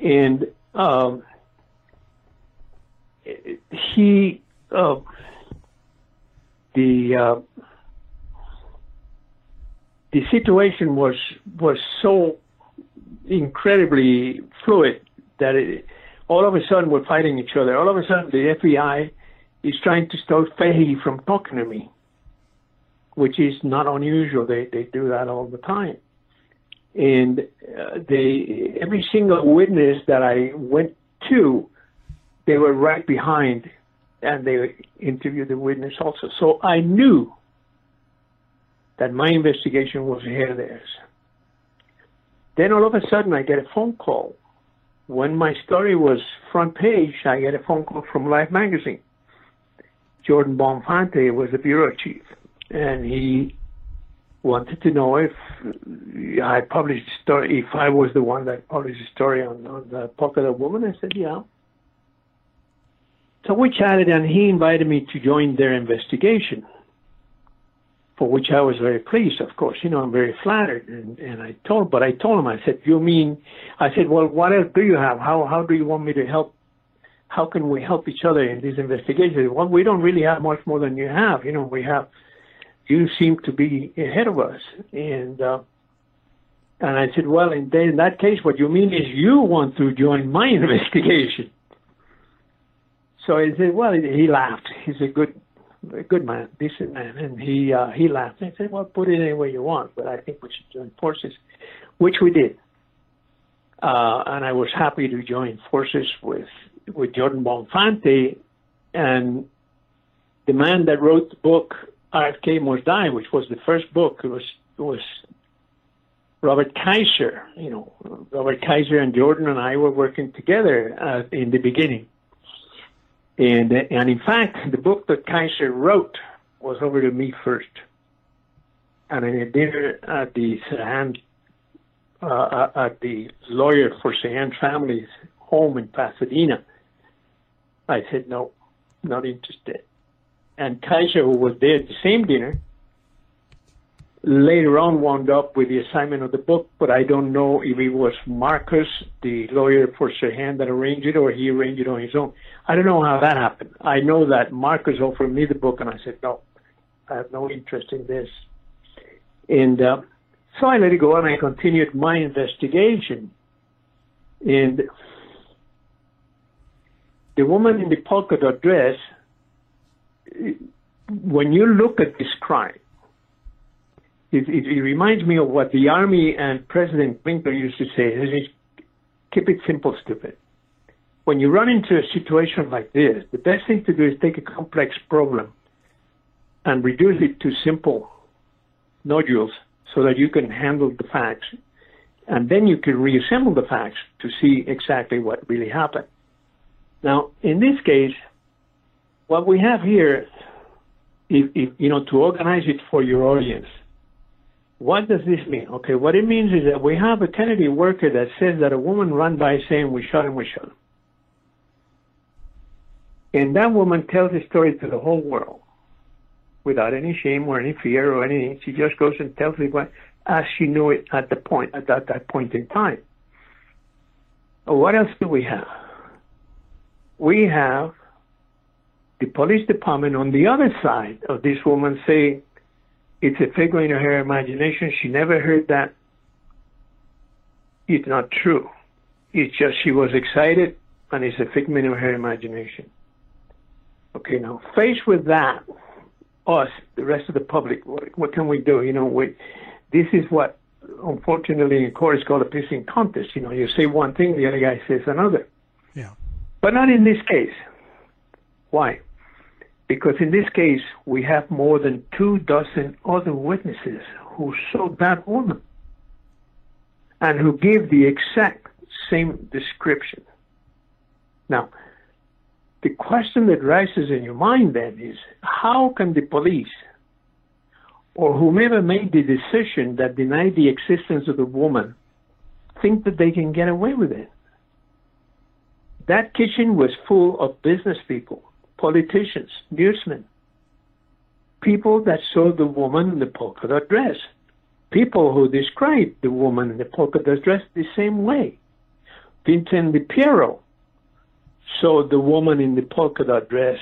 And um, he, uh, the uh, the situation was was so incredibly fluid that it, all of a sudden we're fighting each other. All of a sudden the FBI is trying to stop Fahey from talking to me. which is not unusual. They they do that all the time. And uh, they every single witness that I went to, they were right behind, and they interviewed the witness also. So I knew that my investigation was ahead of theirs. Then all of a sudden, I get a phone call. When my story was front page, I get a phone call from Life magazine. Jordan Bonfante was the bureau chief, and he wanted to know if I published a story, if I was the one that published a story on, on the Polka Dot Woman. I said, yeah. So we chatted, and he invited me to join their investigation for which I was very pleased, of course. You know, I'm very flattered. And, and I told, but I told him, I said, you mean, I said, well, what else do you have? How, how do you want me to help? How can we help each other in this investigation? Well, we don't really have much more than you have. You know, we have, you seem to be ahead of us. And, uh, and I said, well, in, in that case, what you mean is you want to join my investigation. So he said, well, he laughed. He's a good, a good man, decent man, and he uh, he laughed and said, "Well, put it any way you want, but I think we should join forces," which we did. Uh, and I was happy to join forces with with Jordan Bonfante and the man that wrote the book RFK Must Die, which was the first book. It was it was Robert Kaiser. You know, Robert Kaiser and Jordan and I were working together uh, in the beginning and, and in fact, the book that Kaiser wrote was over to me first. And in a dinner at the Sirhan, uh, at the lawyer for Sirhan family's home in Pasadena, I said, no, not interested. And Kaiser, who was there at the same dinner, later on wound up with the assignment of the book, but I don't know if it was Marcus, the lawyer for Sirhan, that arranged it or he arranged it on his own. I don't know how that happened. I know that Marcus offered me the book and I said, no, I have no interest in this. And uh, so I let it go and I continued my investigation. And the woman in the polka dot dress, when you look at this crime, it, it, it, reminds me of what the Army and President Clinton used to say, keep it simple, stupid. When you run into a situation like this, the best thing to do is take a complex problem and reduce it to simple nodules so that you can handle the facts. And then you can reassemble the facts to see exactly what really happened. Now, in this case, what we have here, if, if, you know, to organize it for your audience, what does this mean? Okay, what it means is that we have a Kennedy worker that says that a woman ran by saying, we shot him, we shot him. And that woman tells the story to the whole world without any shame or any fear or anything. She just goes and tells it as she knew it at the point, at that, that point in time. What else do we have? We have the police department on the other side of this woman say it's a figment in her imagination. She never heard that. It's not true. It's just she was excited and it's a figment of her imagination. Okay, now faced with that, us, the rest of the public, what, what can we do? You know, we, this is what, unfortunately, in court is called a pissing contest. You know, you say one thing, the other guy says another. Yeah. But not in this case. Why? Because in this case, we have more than two dozen other witnesses who saw that woman and who give the exact same description. Now, the question that rises in your mind then is how can the police or whomever made the decision that denied the existence of the woman think that they can get away with it? That kitchen was full of business people politicians, newsmen, people that saw the woman in the polka dot dress, people who described the woman in the polka dot dress the same way. Vincent DiPierro saw the woman in the polka dot dress,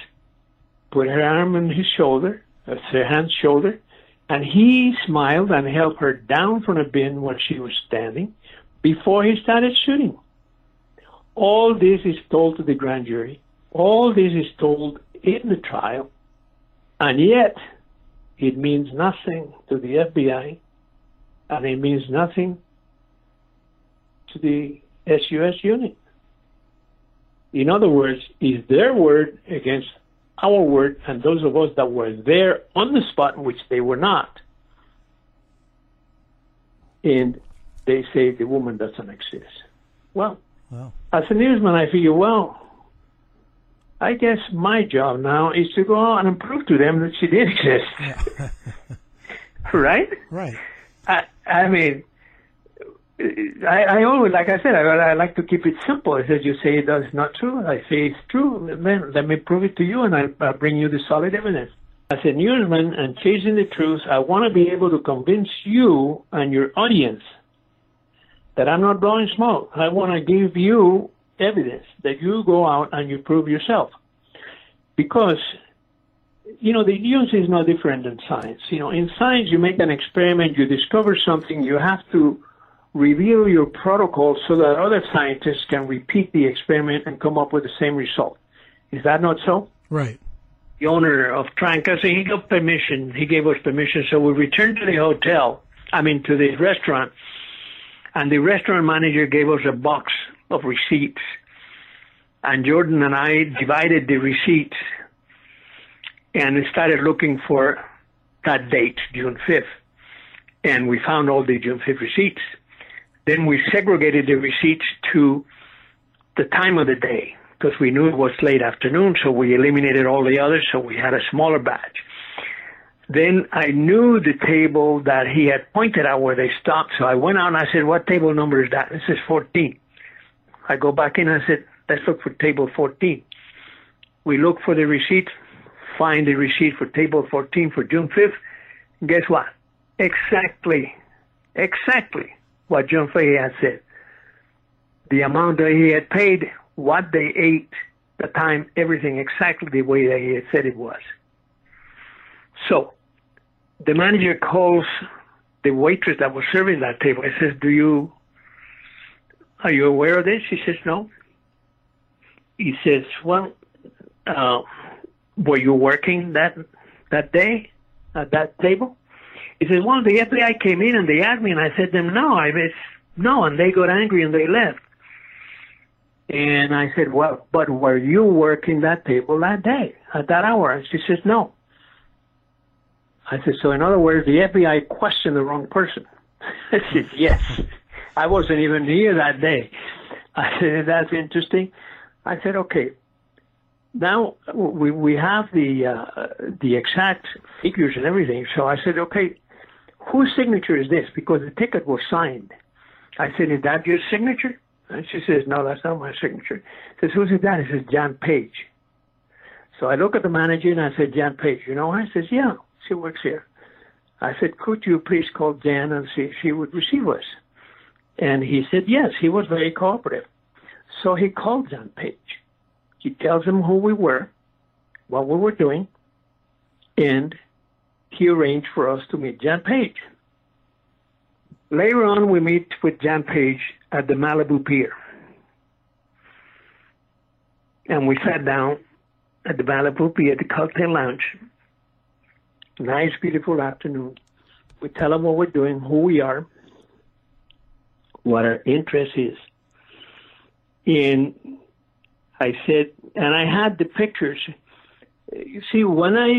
put her arm on his shoulder, uh, her hand shoulder, and he smiled and helped her down from a bin where she was standing before he started shooting. All this is told to the grand jury all this is told in the trial, and yet it means nothing to the FBI, and it means nothing to the SUS unit. In other words, is their word against our word, and those of us that were there on the spot, which they were not. And they say the woman doesn't exist. Well, Wow. as a newsman, I figure, well, I guess my job now is to go out and prove to them that she did exist. right? Right. I, I mean, I, I always, like I said, I, I like to keep it simple. I said, you say that's not true. I say it's true. Then let me prove it to you, and I, I'll bring you the solid evidence. As a newsman and chasing the truth, I want to be able to convince you and your audience that I'm not blowing smoke. I want to give you evidence that you go out and you prove yourself. Because, you know, the news is no different than science. You know, in science, you make an experiment, you discover something, you have to reveal your protocol so that other scientists can repeat the experiment and come up with the same result. Is that not so? Right. The owner of Tranca, so he got permission. He gave us permission. So we returned to the hotel, I mean, to the restaurant, and the restaurant manager gave us a box of receipts. And Jordan and I divided the receipts and started looking for that date, June 5th. And we found all the June 5th receipts. Then we segregated the receipts to the time of the day because we knew it was late afternoon, so we eliminated all the others, so we had a smaller batch. Then I knew the table that he had pointed out where they stopped, so I went out and I said, What table number is that? This is 14. I go back in and I said, Let's look for table 14. We look for the receipt, find the receipt for table 14 for June 5th. And guess what? Exactly, exactly what John Fahey had said. The amount that he had paid, what they ate, the time, everything exactly the way that he had said it was. So the manager calls the waitress that was serving that table and says, Do you are you aware of this? She says, No. He says, Well, uh, were you working that that day at that table? He says, Well, the FBI came in and they asked me, and I said them, No, I was no, and they got angry and they left. And I said, Well, but were you working that table that day at that hour? And she says, No. I said, So in other words, the FBI questioned the wrong person. I said, Yes. I wasn't even here that day. I said, That's interesting. I said, Okay. Now we we have the uh, the exact figures and everything. So I said, okay, whose signature is this? Because the ticket was signed. I said, is that your signature? And she says, no, that's not my signature. I says, who's it that? He says, John Page. So I look at the manager and I said, Jan Page, you know her? He says, yeah, she works here. I said, could you please call Jan and see if she would receive us? And he said, yes, he was very cooperative. So he called John Page. He tells him who we were, what we were doing, and he arranged for us to meet Jan Page. Later on, we meet with Jan Page at the Malibu Pier. And we sat down at the Malibu Pier the cocktail lounge. Nice, beautiful afternoon. We tell him what we're doing, who we are, what our interest is. And I said, and I had the pictures. You see, when I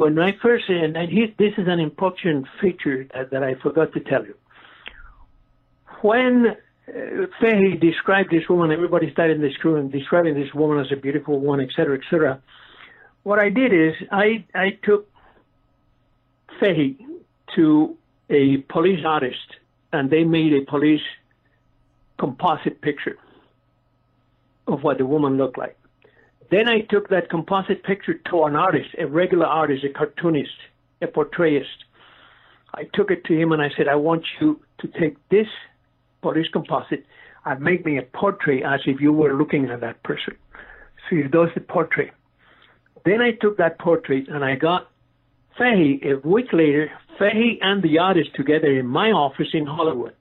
when I first and he, this is an important feature that, that I forgot to tell you. When uh, Fahey described this woman, everybody started in this crew and describing this woman as a beautiful one, et cetera, et cetera. What I did is I I took Fahey to a police artist, and they made a police composite picture of what the woman looked like. Then I took that composite picture to an artist, a regular artist, a cartoonist, a portrayist. I took it to him and I said, I want you to take this police composite and make me a portrait as if you were looking at that person. So he does the portrait. Then I took that portrait and I got Fahey, a week later, Fahey and the artist together in my office in Hollywood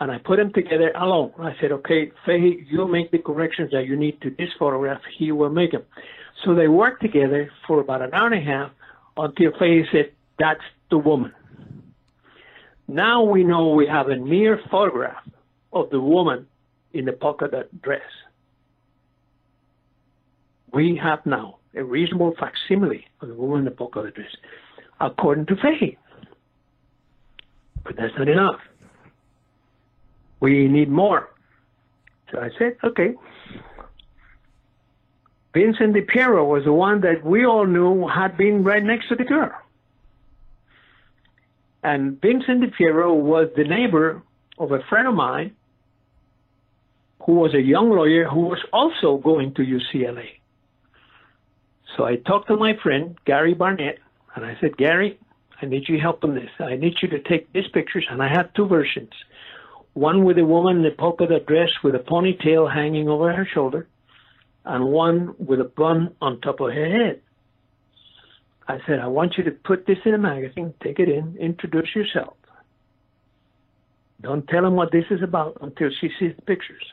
and I put them together alone. I said, okay, Fahey, you make the corrections that you need to this photograph. He will make them. So they worked together for about an hour and a half until Fahey said, That's the woman. Now we know we have a near photograph of the woman in the polka dot dress. We have now a reasonable facsimile of the woman in the polka dot dress, according to faith. But that's not enough. We need more. So I said, okay. Vincent DiPierro was the one that we all knew had been right next to the girl. And Vincent DiPierro was the neighbor of a friend of mine who was a young lawyer who was also going to UCLA. So I talked to my friend, Gary Barnett, and I said, Gary, I need your help on this. I need you to take these pictures, and I had two versions. One with a woman in a polka dot dress with a ponytail hanging over her shoulder, and one with a bun on top of her head. I said, I want you to put this in a magazine, take it in, introduce yourself. Don't tell him what this is about until she sees the pictures.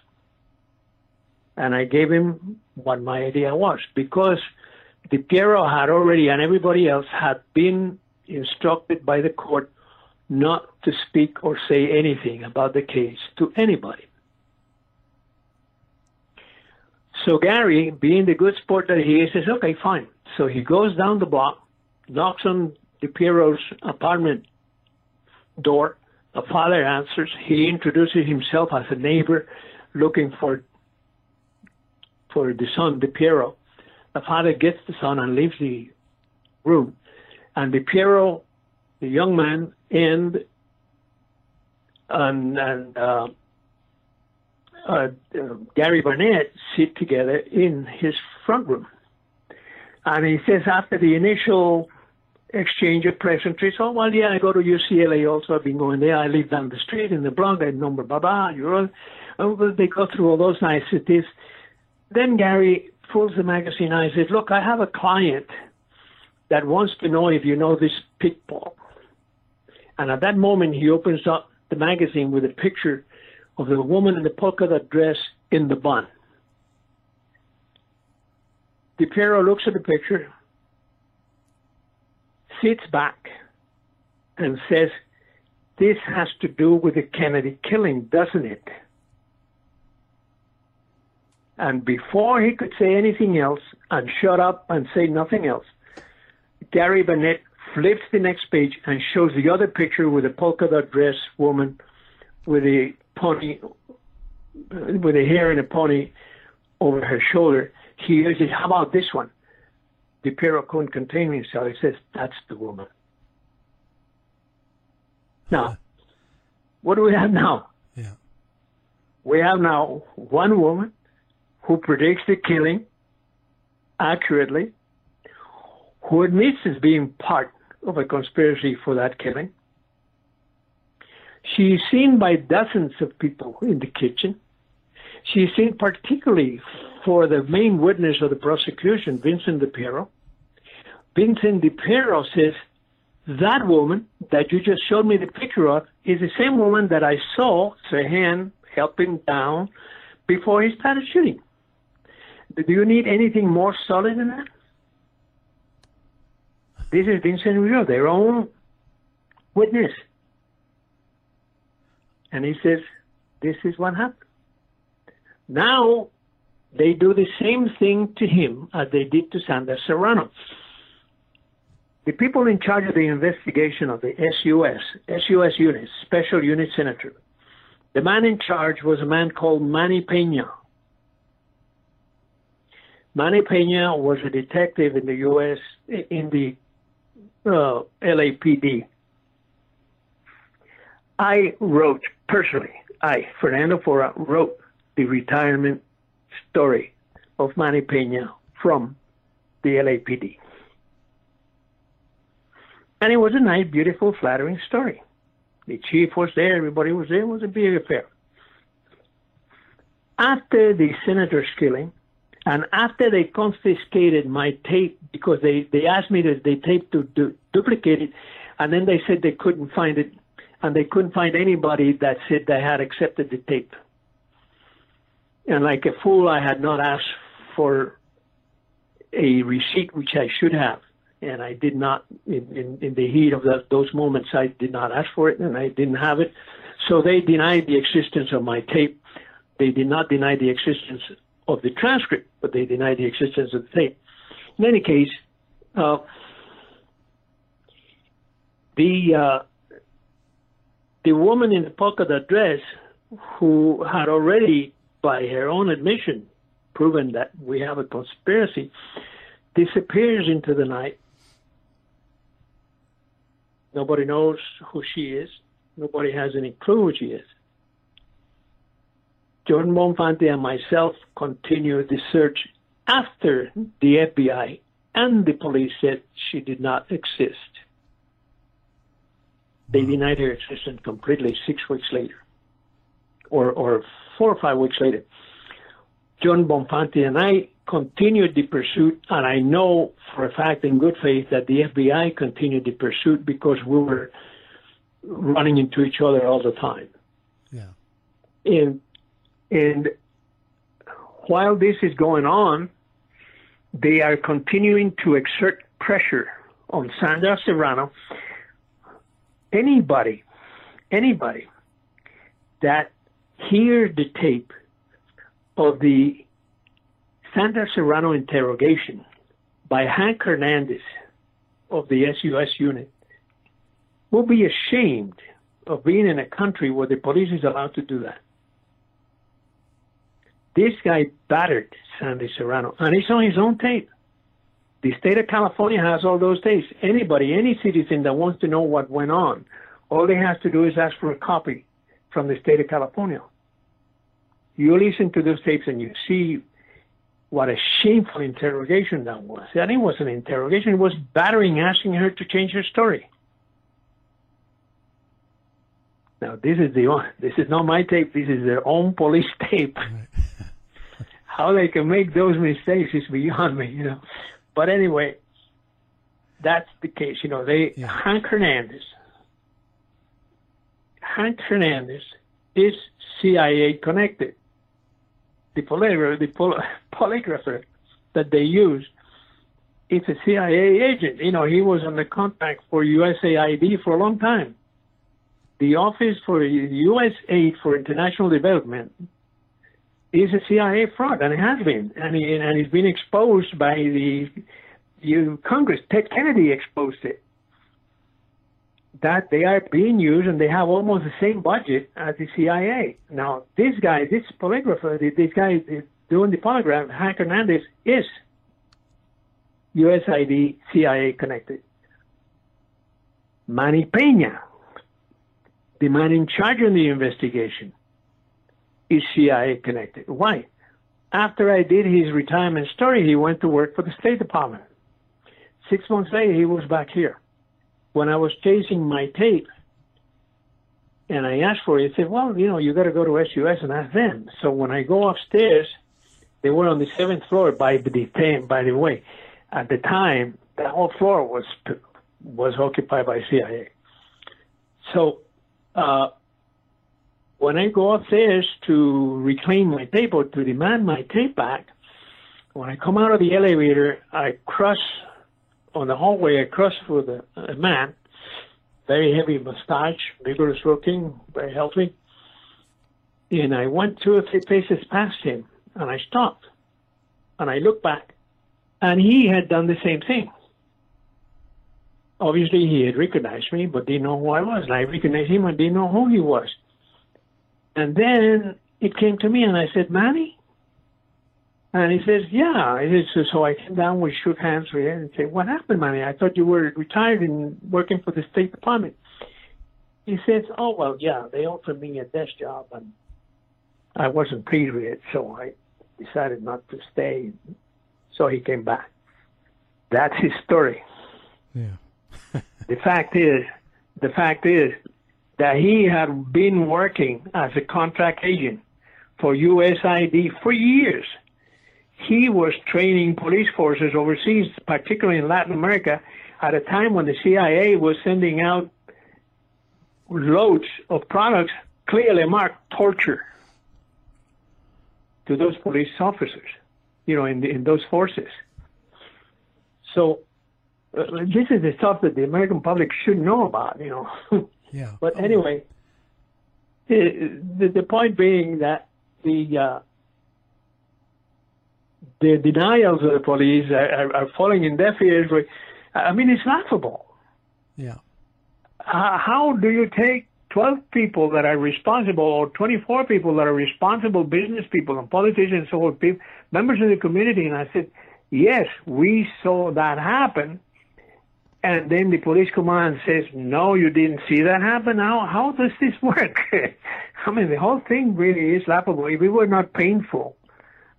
And I gave him what my idea was because DiPierro had already, and everybody else had been instructed by the court not to speak or say anything about the case to anybody. So Gary, being the good sport that he is, says, okay, fine. So he goes down the block, knocks on DiPierro's apartment door. The father answers. He introduces himself as a neighbor looking for for the son, DiPierro. The father gets the son and leaves the room. And DiPierro, the young man, and and, and uh, uh, Gary Barnett sit together in his front room. And he says after the initial exchange of pleasantries, oh, well, yeah, I go to UCLA also. I've been going there. I live down the street in the block. I number, blah, you're all, oh, they go through all those niceties. Then Gary pulls the magazine out and says, look, I have a client that wants to know if you know this pitbull. And at that moment, he opens up the magazine with a picture of the woman in the polka dot dress in the bun. DiPierro looks at the picture, sits back, and says, This has to do with the Kennedy killing, doesn't it? And before he could say anything else and shut up and say nothing else, Gary Barnett flips the next page and shows the other picture with a polka dot dress woman with a pony, with a hair and a pony over her shoulder. He says, How about this one? DiPierro couldn't contain himself. He says, That's the woman. Now, what do we have now? Yeah. We have now one woman who predicts the killing accurately, who admits as being part of a conspiracy for that killing. She is seen by dozens of people in the kitchen. She is seen particularly for the main witness of the prosecution, Vincent DiPierro. Vincent DiPierro says, that woman that you just showed me the picture of is the same woman that I saw Sirhan helping down before he started shooting. Do you need anything more solid than that? This is Vincent Rio, their own witness. And he says, this is what happened. Now, they do the same thing to him as they did to Sandra Serrano. The people in charge of the investigation of the SUS, SUS unit, Special Unit Senator, the man in charge was a man called Manny Pena. Manny Pena was a detective in the U.S. in the uh, LAPD. I wrote personally, I, Fernando Faura, wrote the retirement story of Manny Pena from the LAPD. And it was a nice, beautiful, flattering story. The chief was there, everybody was there, it was a big affair. After the senator's killing, and after they confiscated my tape because they, they asked me to the tape to du- duplicate it, and then they said they couldn't find it, and they couldn't find anybody that said they had accepted the tape. And like a fool, I had not asked for a receipt, which I should have. and I did not, in, in, in the heat of the, those moments, I did not ask for it, and I didn't have it. So they denied the existence of my tape. They did not deny the existence of the transcript, but they deny the existence of the tape. In any case, uh, the uh, the woman in the polka dot dress who had already, by her own admission, proven that we have a conspiracy, disappears into the night. Nobody knows who she is. Nobody has any clue who she is. Jordan Bonfante and myself continued the search after the FBI and the police said she did not exist. They hmm. denied her existence completely six weeks later, or, or four or five weeks later. Jordan Bonfante and I continued the pursuit, and I know for a fact in good faith that the FBI continued the pursuit because we were running into each other all the time. Yeah. And and while this is going on, they are continuing to exert pressure on Sandra Serrano. Anybody, anybody that hears the tape of the Sandra Serrano interrogation by Hank Hernandez of the SUS unit will be ashamed of being in a country where the police is allowed to do that. This guy battered Sandy Serrano, and it's on his own tape. The state of California has all those tapes. Anybody, any citizen that wants to know what went on, all they have to do is ask for a copy from the state of California. You listen to those tapes and you see what a shameful interrogation that was. And it was an interrogation. It was battering, asking her to change her story. Now this is the. This is not my tape. This is their own police tape. How they can make those mistakes is beyond me, you know. But anyway, that's the case. You know, they yeah. Hank Hernandez. Hank Hernandez is CIA connected. The polygrapher, the poly- polygrapher that they use, it's a CIA agent. You know, he was on the contact for USAID for a long time the Office for U.S. Aid for International Development is a CIA fraud, and it has been, and, it, and it's been exposed by the you, Congress. Ted Kennedy exposed it. That they are being used, and they have almost the same budget as the CIA. Now, this guy, this polygrapher, this guy doing the polygraph, Hank Hernandez, is USAID CIA connected. Manny Pena, the man in charge of the investigation is CIA connected. Why? After I did his retirement story, he went to work for the State Department. Six months later, he was back here. When I was chasing my tape, and I asked for it, he said, "Well, you know, you got to go to SUS and ask them." So when I go upstairs, they were on the seventh floor. By the time, by the way, at the time, the whole floor was was occupied by CIA. So uh, when I go upstairs to reclaim my tape or to demand my tape back, when I come out of the elevator, I cross on the hallway. I cross with a, a man, very heavy mustache, vigorous looking, very healthy, and I went two or three paces past him, and I stopped, and I looked back, and he had done the same thing obviously he had recognized me, but didn't know who I was. And I recognized him and didn't know who he was. And then it came to me, and I said, Manny? And he says, yeah. He says, so I came down, we shook hands with him, and said, what happened, Manny? I thought you were retired and working for the State Department. He says, oh, well, yeah, they offered me a desk job, and I wasn't pleased with it, so I decided not to stay. So he came back. That's his story. Yeah the fact is, the fact is that he had been working as a contract agent for USID for years. He was training police forces overseas, particularly in Latin America, at a time when the CIA was sending out loads of products clearly marked torture to those police officers, you know, in, the, in those forces. So uh, this is the stuff that the American public should know about, you know. Yeah. but anyway, the, the the point being that the uh, the denials of the police are, are, are falling in deaf ears. I mean, it's laughable. Yeah. Uh, how do you take 12 people that are responsible or 24 people that are responsible business people and politicians or people, members of the community? And I said, yes, we saw that happen. And then the police command says, no, you didn't see that happen. How, how does this work? I mean, the whole thing really is laughable. If it were not painful,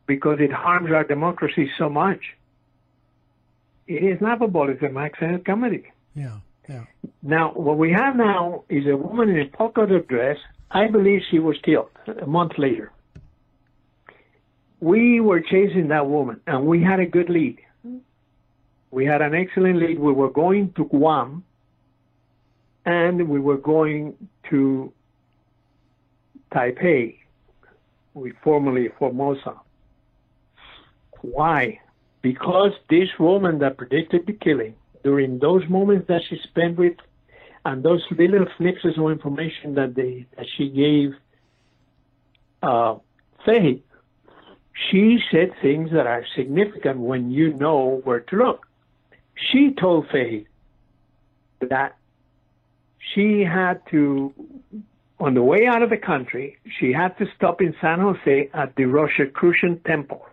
because it harms our democracy so much, it is laughable. It's a Max comedy. Yeah. Yeah. Now, what we have now is a woman in a polka dot dress. I believe she was killed a month later. We were chasing that woman, and we had a good lead. We had an excellent lead. We were going to Guam, and we were going to Taipei, we formerly Formosa. Why? Because this woman that predicted the killing during those moments that she spent with and those little snippets of information that they that she gave uh, Faye, she said things that are significant when you know where to look. She told Faye that she had to, on the way out of the country, she had to stop in San Jose at the Rosicrucian Temple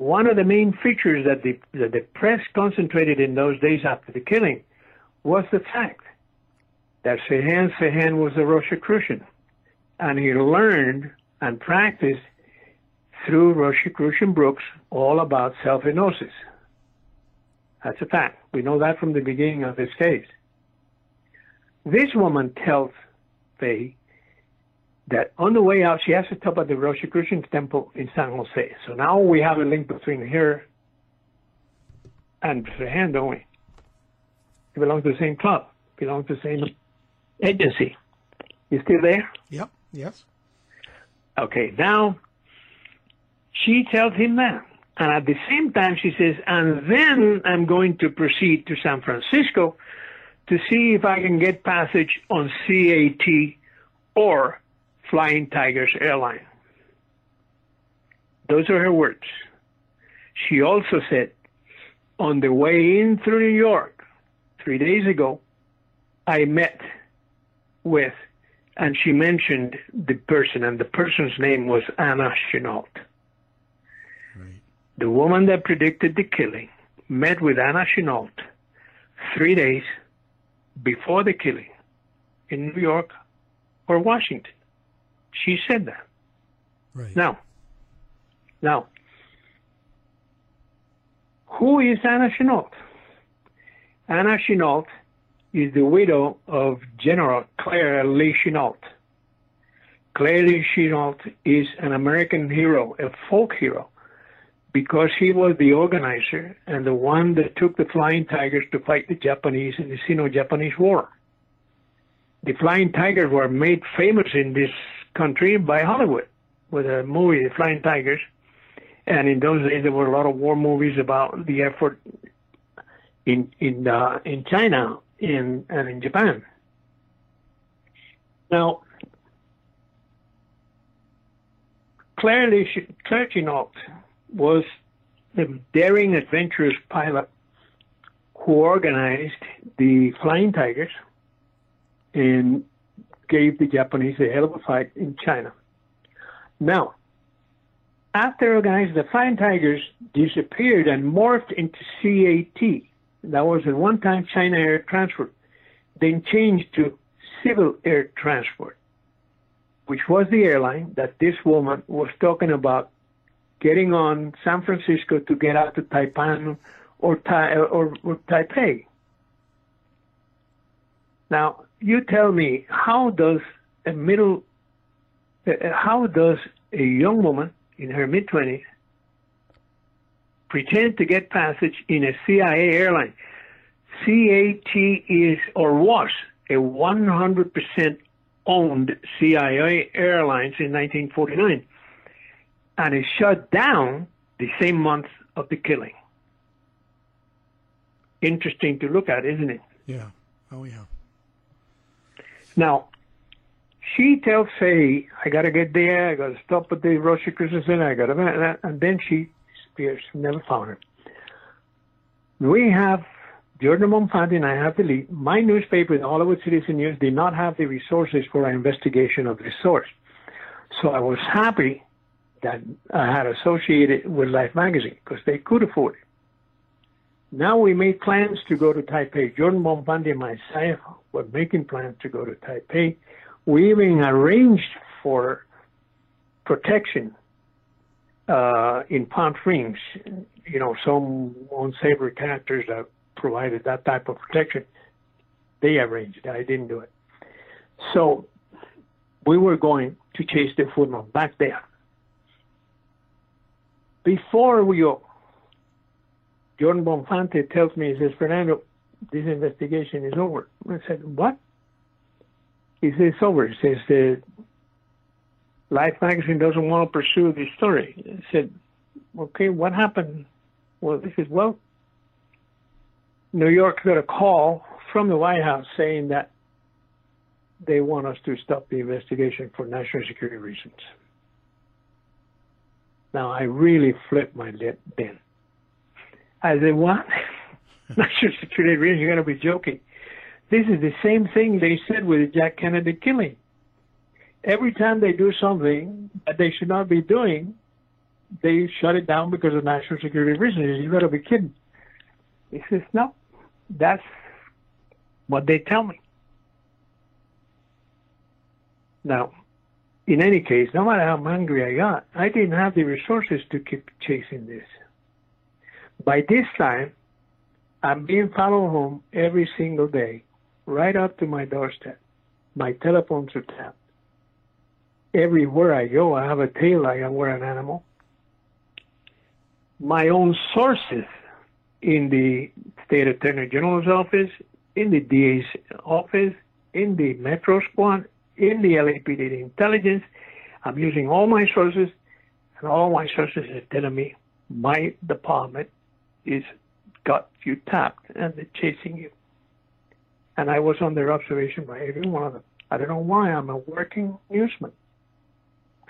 one of the main features that the, that the press concentrated in those days after the killing was the fact that Sirhan Sirhan was a Rosicrucian. And he learned and practiced through Rosicrucian books all about self-hypnosis. That's a fact. We know that from the beginning of this case. This woman tells Faye that on the way out, she has to stop at the Rosicrucian Temple in San Jose. So now we have a link between her and Sirhan, don't we? They belong to the same club, belong to the same agency. You still there? Yep. Yes. Okay. Now she tells him that. And at the same time, she says, and then I'm going to proceed to San Francisco to see if I can get passage on CAT or Flying Tigers Airline. Those are her words. She also said, on the way in through New York three days ago, I met with, and she mentioned the person, and the person's name was Anna Chennault. The woman that predicted the killing met with Anna Chennault three days before the killing in New York or Washington. She said that. Right. Now, now, who is Anna Chennault? Anna Chennault is the widow of General Claire Lee Chennault. Claire Lee Chennault is an American hero, a folk hero, because he was the organizer and the one that took the Flying Tigers to fight the Japanese in the Sino-Japanese War. The Flying Tigers were made famous in this country by Hollywood with a movie, The Flying Tigers. And in those days, there were a lot of war movies about the effort in in uh, in China in and in Japan. Now, Claire Chennault was the daring, adventurous pilot who organized the Flying Tigers and gave the Japanese a hell of a fight in China. Now, after organizing the Flying Tigers disappeared and morphed into CAT, that was at one time China Air Transport, then changed to Civil Air Transport, which was the airline that this woman was talking about getting on San Francisco to get out to Taipan or, tai- or, or Taipei. Now, you tell me, how does a middle, uh, how does a young woman in her mid 20s pretend to get passage in a CIA airline? CAT is or was a 100% owned CIA Airlines in 1949, and it shut down the same month of the killing. interesting to look at, isn't it? Yeah. Oh yeah. Now, she tells Faye, I gotta get there, I gotta stop at the Rosicrucian, I gotta, and then she disappears. Never found her. We have Jordan Bonfante and I have the lead. My newspaper, the Hollywood Citizen News, did not have the resources for an investigation of this source. So I was happy that I had associated with Life magazine because they could afford it. Now we made plans to go to Taipei. Jordan Bonfante and myself were making plans to go to Taipei. We even arranged for protection uh, in Palm Springs. You know, some unsavory characters that provided that type of protection. They arranged it. I didn't do it. So we were going to chase the footman back there. Before we go, Jordan Bonfante tells me, he says, Fernando, this investigation is over. I said, what? He says, it's over. He says, the Life magazine doesn't want to pursue this story. I said, okay, what happened? Well, he says, well, New York got a call from the White House saying that they want us to stop the investigation for national security reasons. Now, I really flipped my lip then. I said, what? national security reasons? You're going to be joking. This is the same thing they said with the Jack Kennedy killing. Every time they do something that they should not be doing, they shut it down because of national security reasons. You got to be kidding. He says, no, that's what they tell me. Now, in any case, no matter how angry I got, I didn't have the resources to keep chasing this. By this time, I'm being followed home every single day, right up to my doorstep. My telephones are tapped. Everywhere I go, I have a tail like I wear an animal. My own sources in the state attorney general's office, in the DA's office, in the Metro Squad, in the LAPD intelligence. I'm using all my sources, and all my sources are telling me my department is got you tapped and they're chasing you. And I was under observation by every one of them. I don't know why I'm a working newsman.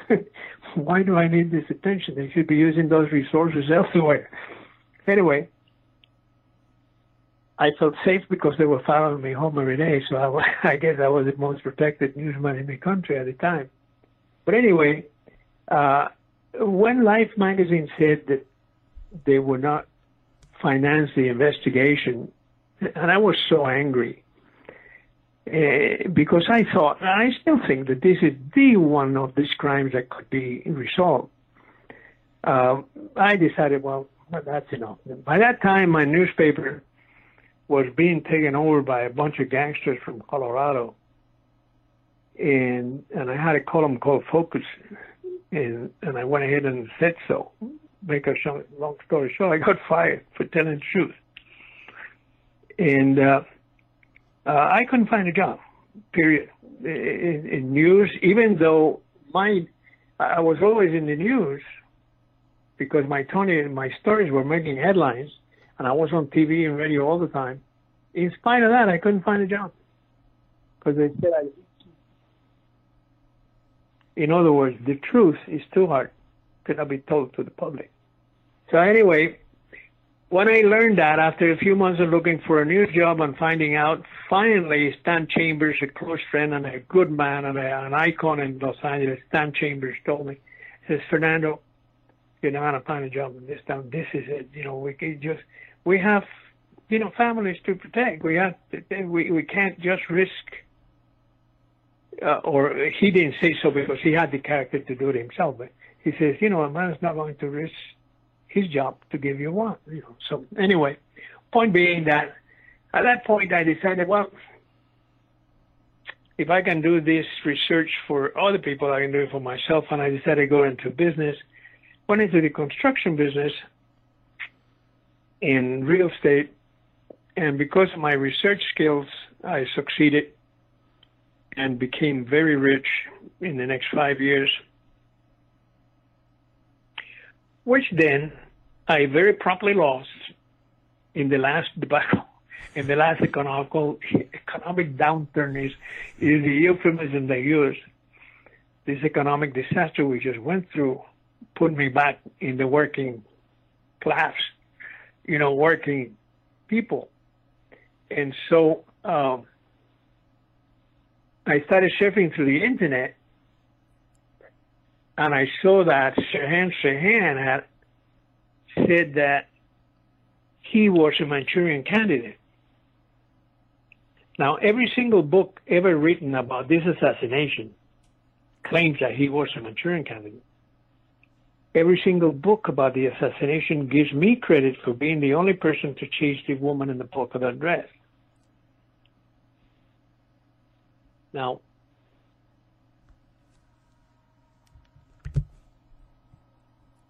why do I need this attention? They should be using those resources elsewhere. Anyway, I felt safe because they were following me home every day. So I, I guess I was the most protected newsman in the country at the time. But anyway, uh, when Life magazine said that they would not finance the investigation, and I was so angry uh, because I thought, and I still think that this is the one of these crimes that could be resolved. Uh, I decided, well, that's enough. By that time, my newspaper was being taken over by a bunch of gangsters from Colorado. And and I had a column called Focus, and and I went ahead and said so. Make a long story short, I got fired for telling the truth. And uh, uh, I couldn't find a job, period, in, in news. Even though my I was always in the news because my Tony and my stories were making headlines and I was on TV and radio all the time. In spite of that, I couldn't find a job because they said I. In other words, the truth is too hard to not be told to the public. So anyway, when I learned that after a few months of looking for a new job and finding out, finally Stan Chambers, a close friend and a good man and a, an icon in Los Angeles, Stan Chambers told me, says Fernando, you're not gonna find a job in this town. This is it. You know, we can just we have you know families to protect. We have we we can't just risk. Uh, or he didn't say so because he had the character to do it himself. But he says, you know, a man's not going to risk his job to give you one. You know. So anyway, point being that at that point I decided, well, if I can do this research for other people, I can do it for myself. And I decided to go into business. Went into the construction business in real estate. And because of my research skills, I succeeded and became very rich in the next five years. Which then I very promptly lost in the last debacle, in the last economical economic downturn is is the euphemism they use. This economic disaster we just went through put me back in the working class, you know, working people, and so um, I started surfing through the internet, and I saw that Sirhan Sirhan had said that he was a Manchurian candidate. Now, every single book ever written about this assassination claims that he was a Manchurian candidate. Every single book about the assassination gives me credit for being the only person to chase the woman in the polka dot dress. Now,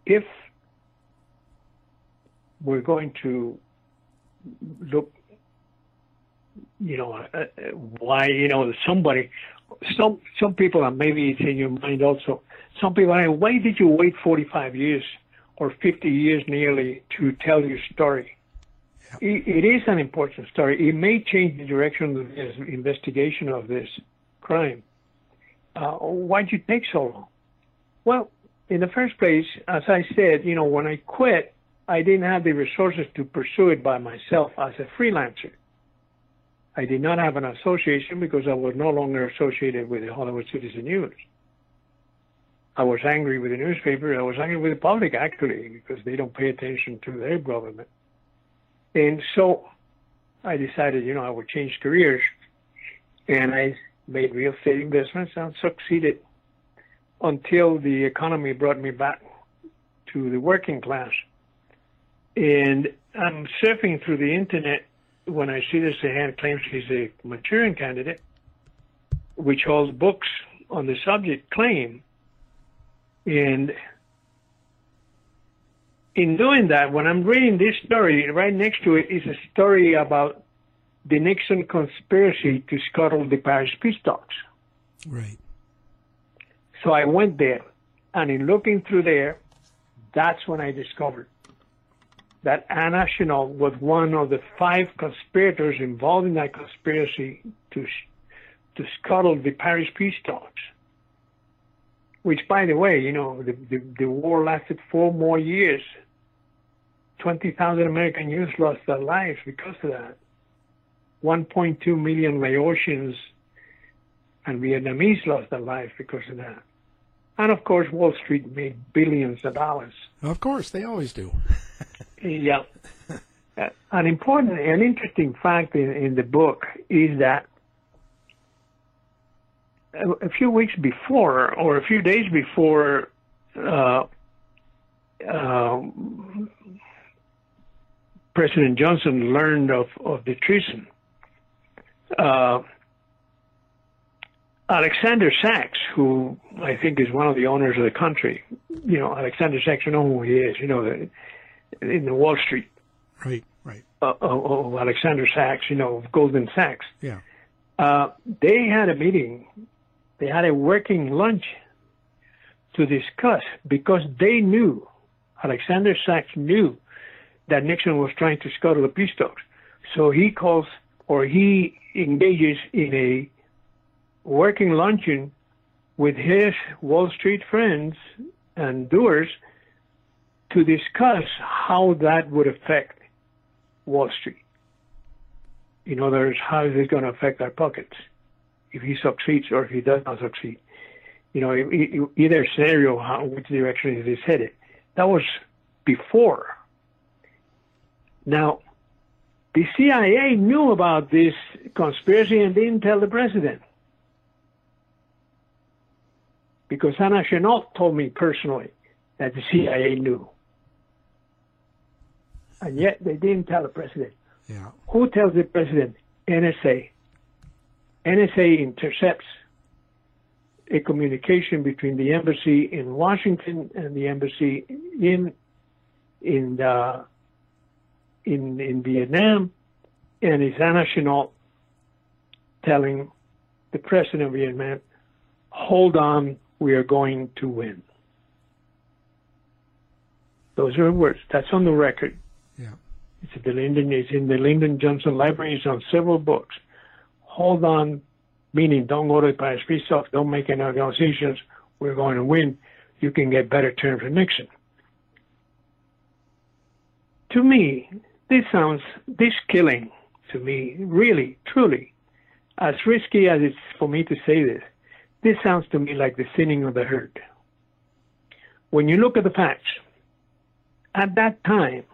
if we're going to look, you know, uh, uh, why, you know, somebody, some some people, and maybe it's in your mind also, some people are, why did you wait 45 years or 50 years nearly to tell your story? It, it is an important story. It may change the direction of this investigation of this crime. Uh, why did you take so long? Well, in the first place, as I said, you know, when I quit, I didn't have the resources to pursue it by myself as a freelancer. I did not have an association because I was no longer associated with the Hollywood Citizen News. I was angry with the newspaper. I was angry with the public, actually, because they don't pay attention to their government. And so I decided, you know, I would change careers. And I made real estate investments and succeeded until the economy brought me back to the working class. And I'm surfing through the internet when I see this the hand claims he's a Manchurian candidate, which all the books on the subject claim. And in doing that, when I'm reading this story, right next to it is a story about the Nixon conspiracy to scuttle the Paris peace talks. Right. So I went there, and in looking through there, that's when I discovered that Anna Chennault was one of the five conspirators involved in that conspiracy to to scuttle the Paris peace talks. Which, by the way, you know, the, the, the war lasted four more years. 20,000 American youth lost their lives because of that. 1.2 million Laotians and Vietnamese lost their lives because of that. And of course, Wall Street made billions of dollars. Of course, they always do. yeah. Uh, an important and interesting fact in, in the book is that a, few weeks before, or a few days before, uh, uh, President Johnson learned of, of the treason, uh, Alexander Sachs, who I think is one of the owners of the country, you know, Alexander Sachs, you know who he is, you know, the, in the Wall Street. Right, right. Uh, of, Alexander Sachs, you know, of Goldman Sachs. Yeah. Uh, they had a meeting, they had a working lunch to discuss because they knew, Alexander Sachs knew that Nixon was trying to scuttle the peace talks. So he calls or he engages in a working luncheon with his Wall Street friends and doers to discuss how that would affect Wall Street. In other words, how is it going to affect our pockets if he succeeds or if he does not succeed? You know, either scenario, how, which direction is this headed? That was before. Now, the CIA knew about this conspiracy and didn't tell the president because Anna Chennault told me personally that the CIA knew. And yet they didn't tell the president. Yeah. Who tells the president? NSA. NSA intercepts a communication between the embassy in Washington and the embassy in in the, in in Vietnam, and it's Anna Chennault telling the president of Vietnam, "Hold on, we are going to win. Those are words. That's on the record. Yeah. It's the Lyndon. It's in the Lyndon Johnson Library. It's on several books. Hold on, meaning don't go to the Paris Peace Talks. Don't make any negotiations. We're going to win. You can get better terms from Nixon. To me, this sounds this killing to me really, truly, as risky as it's for me to say this, this sounds to me like the sinning of the herd. When you look at the facts, at that time,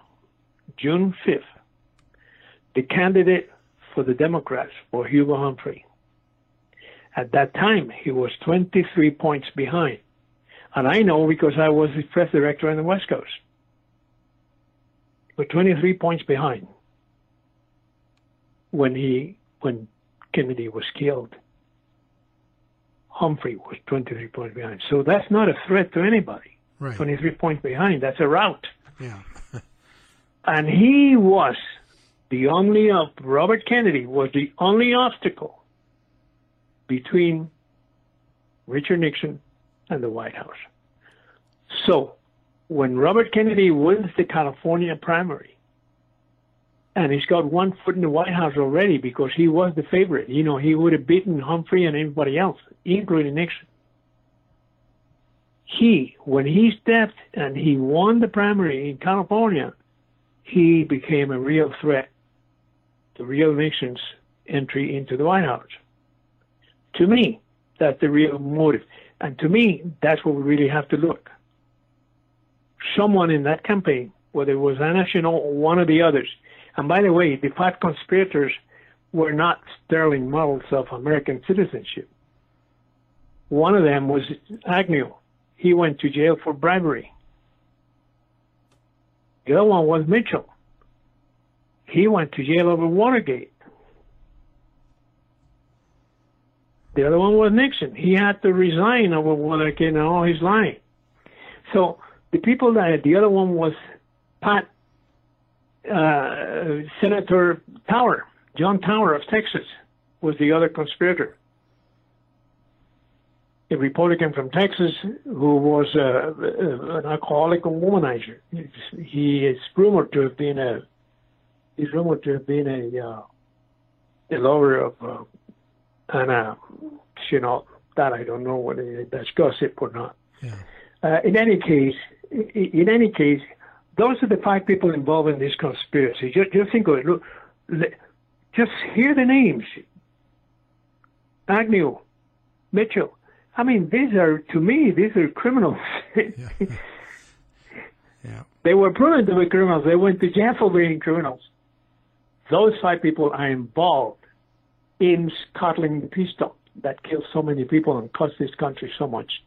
June 5th, the candidate for the Democrats for Hubert Humphrey. At that time, he was 23 points behind. And I know because I was the press director on the West Coast. But 23 points behind when he when Kennedy was killed. Humphrey was 23 points behind. So that's not a threat to anybody. Right. 23 points behind. That's a rout. Yeah. and he was the only of Robert Kennedy was the only obstacle between Richard Nixon and the White House. So when Robert Kennedy wins the California primary, and he's got one foot in the White House already because he was the favorite. You know, he would have beaten Humphrey and everybody else, including Nixon. He, when he stepped and he won the primary in California, he became a real threat to real Nixon's entry into the White House. To me, that's the real motive. And to me, that's what we really have to look. Someone in that campaign, whether it was Anna or one of the others, and by the way, the five conspirators were not sterling models of American citizenship. One of them was Agnew. He went to jail for bribery. The other one was Mitchell. He went to jail over Watergate. The other one was Nixon. He had to resign over Watergate and all his lying. So the people that the other one was Pat uh, Senator Tower, John Tower of Texas, was the other conspirator. A Republican from Texas who was uh, an alcoholic and womanizer. He is rumored to have been a he's rumored to have been a uh, a lover of uh, Anna Chennault. That I don't know whether that's gossip or not. Yeah. Uh, in any case, in any case, those are the five people involved in this conspiracy. Just, just think of it. Look, just hear the names: Agnew, Mitchell. I mean, these are to me, these are criminals. Yeah. yeah. They were proven to be criminals. They went to jail for being criminals. Those five people are involved in scuttling the peace talk that killed so many people and cost this country so much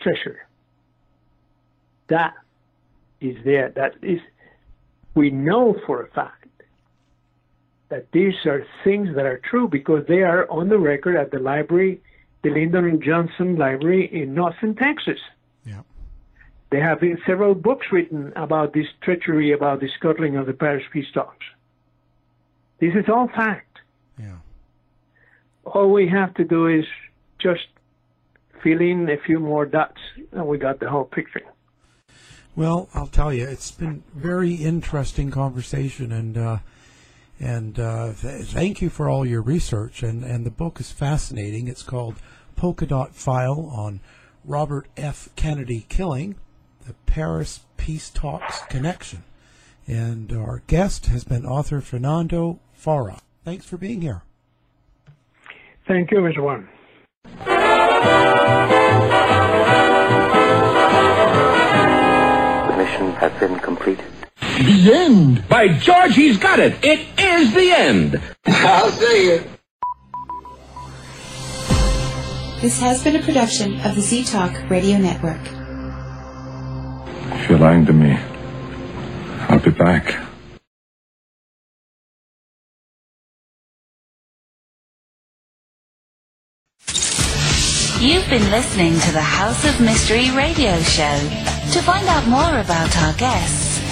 treasure. That is there. That is, we know for a fact that these are things that are true because they are on the record at the library, the Lyndon and Johnson Library in Austin, Texas. Yeah. There have been several books written about this treachery, about the scuttling of the Paris peace talks. This is all fact. Yeah. All we have to do is just fill in a few more dots, and we got the whole picture. Well, I'll tell you, it's been very interesting conversation, and uh, and uh, th- thank you for all your research. and And the book is fascinating. It's called Polka Dot File on Robert F. Kennedy killing, the Paris Peace Talks connection. And our guest has been author Fernando Faura. Thanks for being here. Thank you, Mr. One. The mission has been completed. The end. By George, he's got it. It is the end. I'll see you. This has been a production of the Z Talk Radio Network. If you're lying to me, I'll be back. You've been listening to the House of Mystery radio show. To find out more about our guests,